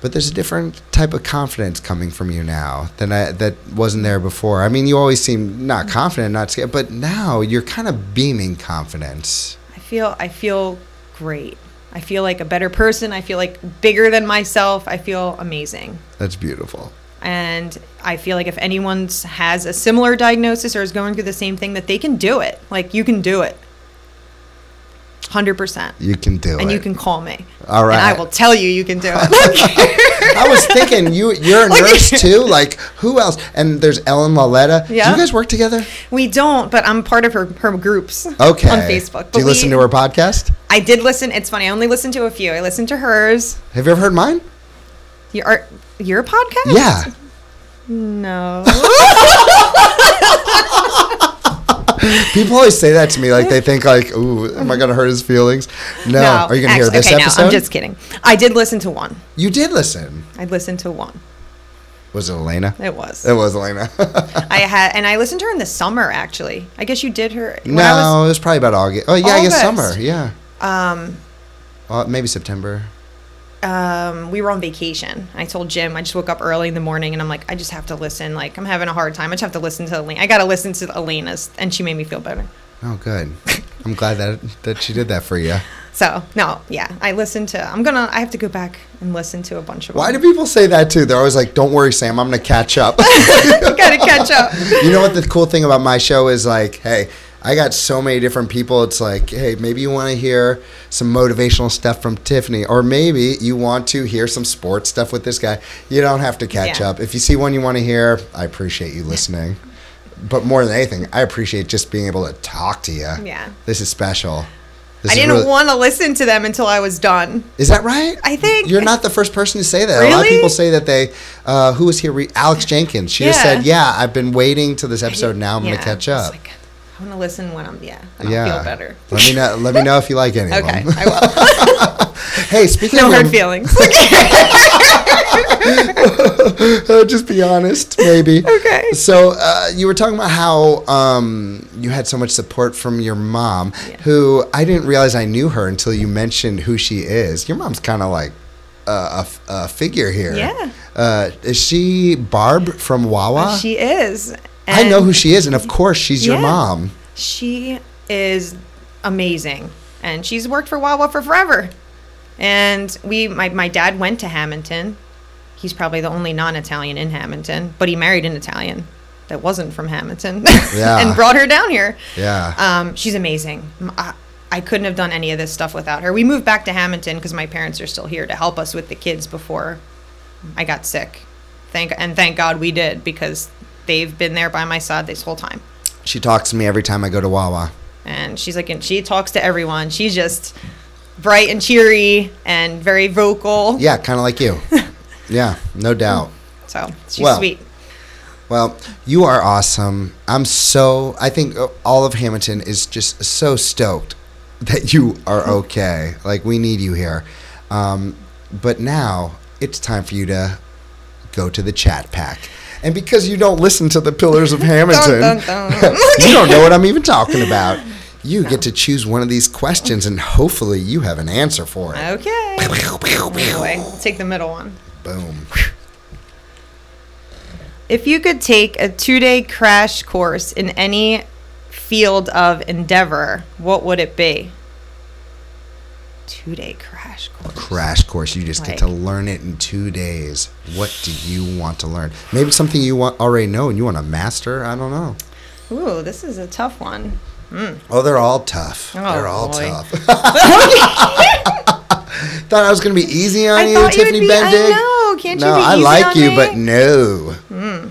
But there's a different type of confidence coming from you now than I, that wasn't there before. I mean, you always seem not confident, not scared, but now you're kind of beaming confidence. I feel I feel great. I feel like a better person. I feel like bigger than myself. I feel amazing. That's beautiful. And I feel like if anyone has a similar diagnosis or is going through the same thing that they can do it. Like you can do it. 100%. You can do and it. And you can call me. All right. And I will tell you you can do it. I was thinking you you're a nurse too. Like who else? And there's Elena Lombardelli. Do you guys work together? we don't, but I'm part of her her groups Okay. on Facebook. Do you But listen to her podcast? I did listen. It's funny. I only listened to a few. I listened to hers. Have you ever heard mine? Your your podcast? Yeah. No. People always say that to me, like they think like, "Ooh, am I gonna hurt his feelings?" No. Are you gonna hear actually- this okay, episode? No, I'm just kidding. I did listen to one. You did listen. I listened to one. Was it Elena? It was. It was Elena. I had, and I listened to her in the summer. Actually, I guess you did her. when no, I was- it was probably about August. Oh yeah, I guess August. summer. Yeah. um, Uh, maybe September. Um, we were on vacation. I told Jim I just woke up early in the morning, and I'm like, I just have to listen. Like, I'm having a hard time. I just have to listen to Elena. I got to listen to Elena's, and she made me feel better. Oh, good. I'm glad that that she did that for you. So no, yeah, I listened to. I'm gonna. I have to go back and listen to a bunch of. Why do people say that too? They're always like, "Don't worry, Sam, I'm gonna catch up." gotta catch up? you know what the cool thing about my show is like, hey, I got so many different people. It's like, hey, maybe you want to hear some motivational stuff from Tiffany, or maybe you want to hear some sports stuff with this guy. You don't have to catch Yeah. up. If you see one you want to hear, I appreciate you listening. But more than anything, I appreciate just being able to talk to you. Yeah. This is special. This I is didn't really- want to listen to them until I was done. Is that right? I think- you're not the first person to say that. A lot of people say that they. Uh, who was here? Re- Alex Jenkins. She just said, "Yeah, I've been waiting till this episode. Now I'm Yeah, gonna catch it's up." like, I want to listen when I'm. Yeah, then yeah. I'll feel better. Let me know. Let me know if you like any Okay, of them. I will. hey, speaking no of hard feelings. just be honest, maybe. Okay. So uh, you were talking about how um, you had so much support from your mom, who I didn't realize I knew her until you mentioned who she is. Your mom's kind of like a a figure here. Yeah. Uh, is she Barb from Wawa? she is. I know who she is, and of course she's your mom. She is amazing, and she's worked for Wawa for forever. And we, my, my dad went to Hammonton. He's probably the only non-Italian in Hammonton, but he married an Italian that wasn't from Hammonton, Yeah. and brought her down here. Yeah. Um, she's amazing. I couldn't have done any of this stuff without her. We moved back to Hammonton because my parents are still here to help us with the kids before I got sick. Thank and thank God we did because they've been there by my side this whole time. she talks to me every time I go to Wawa. And she's like, and she talks to everyone. She's just bright and cheery and very vocal. Yeah, kind of like you. yeah, no doubt. So she's Well, sweet. Well, you are awesome. I'm so. I think all of Hammonton is just so stoked that you are okay. Like we need you here. Um, but now it's time for you to go to the chat pack. And because you don't listen to the Pillars of Hammonton, Dun, dun, dun. you don't know what I'm even talking about. You get to choose one of these questions, and hopefully you have an answer for it. Okay. Boy. Take the middle one. Boom. If you could take a two day crash course in any field of endeavor, what would it be? Two day crash course. crash course. You just get to learn it in two days. What do you want to learn? Maybe something you want already know and you want to master. I don't know. Ooh, this is a tough one. Hmm. Oh, they're all tough. Oh, they're all boy. tough. Thought I was gonna be easy on I you, thought you would Tiffany be- I Bendig. know. Can't you no, be I like you, me? but no. Hmm.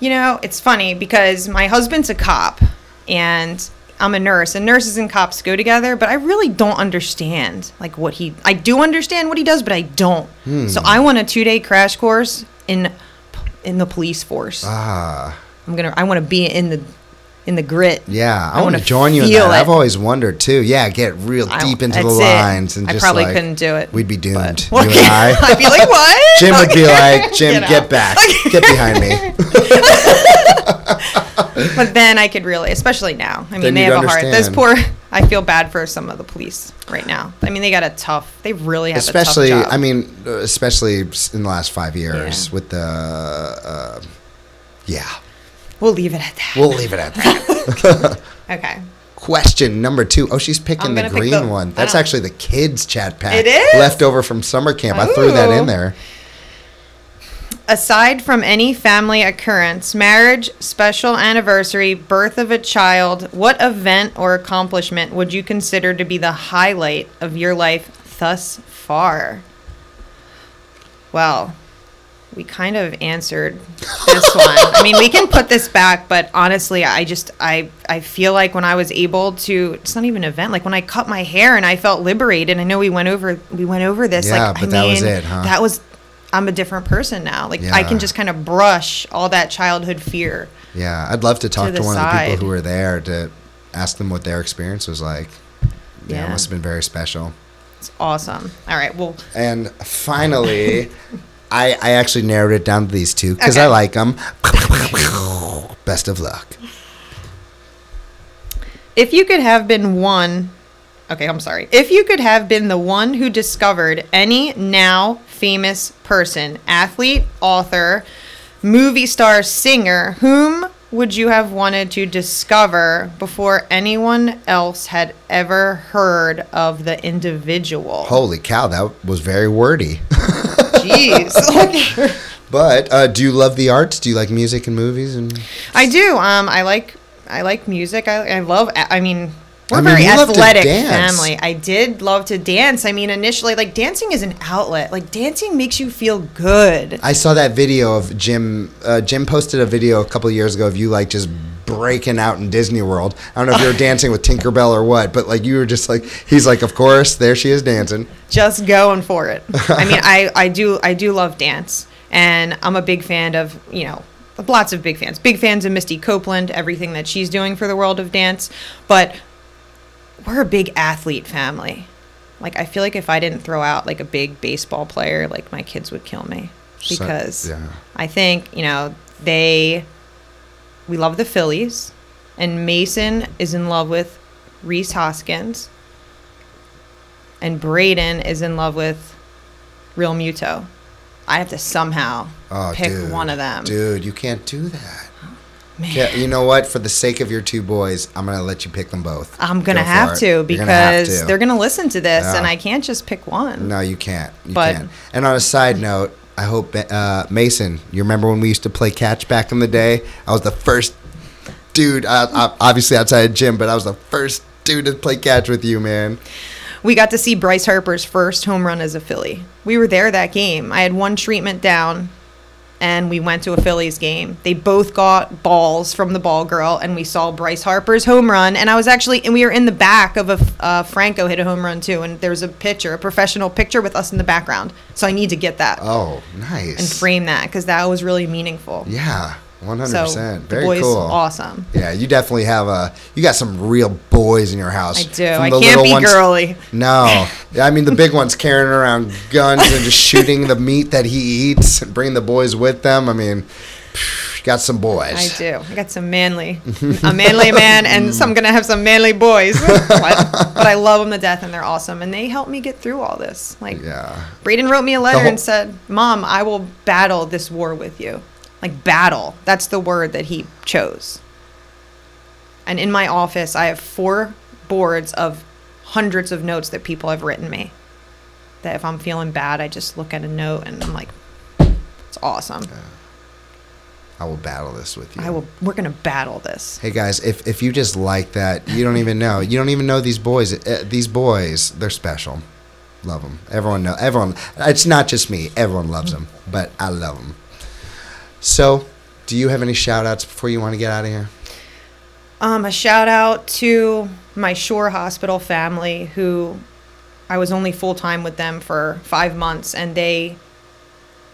You know, it's funny because my husband's a cop and I'm a nurse, and nurses and cops go together, but I really don't understand like what he. I do understand what he does, but I don't. Hmm. So I want a two day crash course in in the police force. Ah, I'm gonna. I want to be in the in the grit. yeah. I, I want to join you in that. it. I've always wondered too. Yeah, get real deep into the that's it. lines and I just probably like, couldn't do it. We'd be but- doomed. Well, you and I. I'd be like, what? Jim would be like, Jim, Get back, get behind me. But then I could really, especially now. I mean, Then they have a heart. Those poor. I feel bad for some of the police right now. I mean, they got a tough. They really have especially a tough job. Especially, I mean especially in the last five years Yeah. with the uh, yeah we'll leave it at that. we'll leave it at that okay. question number two oh she's picking the gonna pick green the- one that's actually the kids chat pack It is? left over from summer camp i threw that in there Aside from any family occurrence, marriage, special anniversary, birth of a child, what event or accomplishment would you consider to be the highlight of your life thus far? Well, we kind of answered this one. I mean, we can put this back, but honestly, I just I I feel like when I was able to it's not even an event, like when I cut my hair and I felt liberated. I know we went over we went over this Yeah, like I but that was it, huh? That was I'm a different person now. Like I can just kind of brush all that childhood fear. yeah i'd love to talk to, the one of the people who were there to ask them what their experience was like yeah, it must have been very special It's awesome. All right, well, And finally, I, I actually narrowed it down to these two because I like them. Best of luck. if you could have been one Okay, I'm sorry. If you could have been the one who discovered any now famous person, athlete, author, movie star, singer, whom would you have wanted to discover before anyone else had ever heard of the individual? Holy cow, that was very wordy. Jeez. but uh, do you love the arts? Do you like music and movies? And I do. Um, I like I like music. I, I love. I mean, we're I a mean, very you love to athletic family. I did love to dance. I mean, initially, like dancing is an outlet. Like dancing makes you feel good. I saw that video of Jim. Uh, Jim posted a video a couple years ago of you like just breaking out in Disney World. I don't know if you were dancing with Tinkerbell or what, but like you were just like he's like, of course, there she is dancing. just going for it. I mean, I, I do I do love dance, and I'm a big fan of you know lots of big fans, big fans of Misty Copeland, everything that she's doing for the world of dance. But we're a big athlete family. Like I feel like if I didn't throw out like a big baseball player, like my kids would kill me So- because yeah. I think you know they we love the Phillies, and Mason is in love with Rhys Hoskins, and Braden is in love with Realmuto. I have to somehow Oh, pick dude, one of them. Dude, you can't do that. Man. Yeah, you know what? For the sake of your two boys, I'm gonna let you pick them both. I'm gonna Go have to because gonna have to. they're gonna listen to this, and I can't just pick one. No, you can't. You But- can't. And on a side note, I hope uh, Mason, you remember when we used to play catch back in the day? I was the first dude, uh, uh, obviously outside of Jim, but I was the first dude to play catch with you, man. We got to see Bryce Harper's first home run as a Philly. We were there that game. I had one treatment down, and we went to a Phillies game. They both got balls from the ball girl, and we saw Bryce Harper's home run. And I was actually, and we were in the back of a uh, Franco hit a home run too, and there was a picture, a professional picture with us in the background. So I need to get that Oh, nice. and frame that because that was really meaningful. Yeah, 100%. Very boys, cool. awesome. Yeah, you definitely have a. You got some real boys in your house. I do. I can't be ones- girly. No, I mean the big ones carrying around guns and just shooting the meat that he eats and bring the boys with them. I mean, got some boys. I do. I got some manly, a manly man, and mm. some gonna have some manly boys. but, but I love them to death, and they're awesome, and they help me get through all this. Like, Yeah. Braden wrote me a letter whole- and said, "Mom, I will battle this war with you." Like battle. That's the word that he chose. And in my office, I have four boards of hundreds of notes that people have written me. That if I'm feeling bad, I just look at a note and I'm like, "It's awesome. I will battle this with you. I will. We're gonna battle this." Hey guys, if if you just like that, you don't even know. You don't even know these boys. Uh, these boys, they're special. Love them. Everyone know. Everyone. It's not just me. Everyone loves them, but I love them. So, do you have any shout outs before you want to get out of here? Um, a shout out to my Shore Hospital family who I was only full time with them for five months and they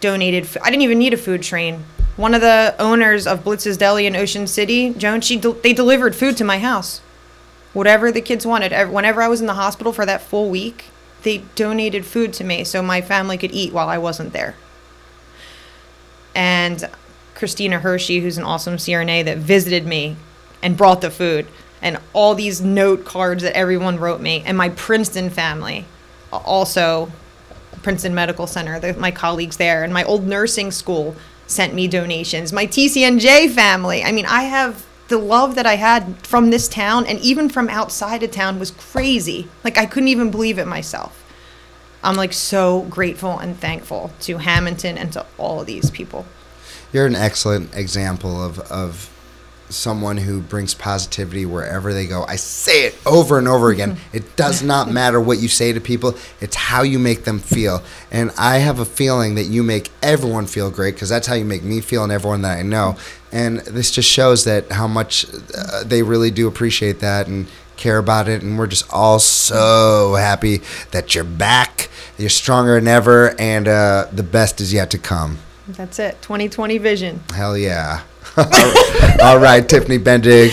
donated. I didn't even need a food train. One of the owners of Blitz's Deli in Ocean City, Joan, she del- they delivered food to my house. Whatever the kids wanted. Whenever I was in the hospital for that full week, they donated food to me so my family could eat while I wasn't there and Christina Hershey, who's an awesome CRNA that visited me and brought the food, and all these note cards that everyone wrote me, and my Princeton family, also Princeton Medical Center, the, my colleagues there, and my old nursing school sent me donations. My TCNJ family. I mean, I have the love that I had from this town and even from outside of town was crazy. Like I couldn't even believe it myself. I'm like so grateful and thankful to Hammonton and to all of these people. You're an excellent example of, of someone who brings positivity wherever they go. I say it over and over again. It does not matter what you say to people, it's how you make them feel. And I have a feeling that you make everyone feel great because that's how you make me feel and everyone that I know. And this just shows that how much uh, they really do appreciate that and care about it. And we're just all so happy that you're back, you're stronger than ever, and uh, the best is yet to come. That's it. 2020 vision. Hell yeah. All right, Tiffany Bendig,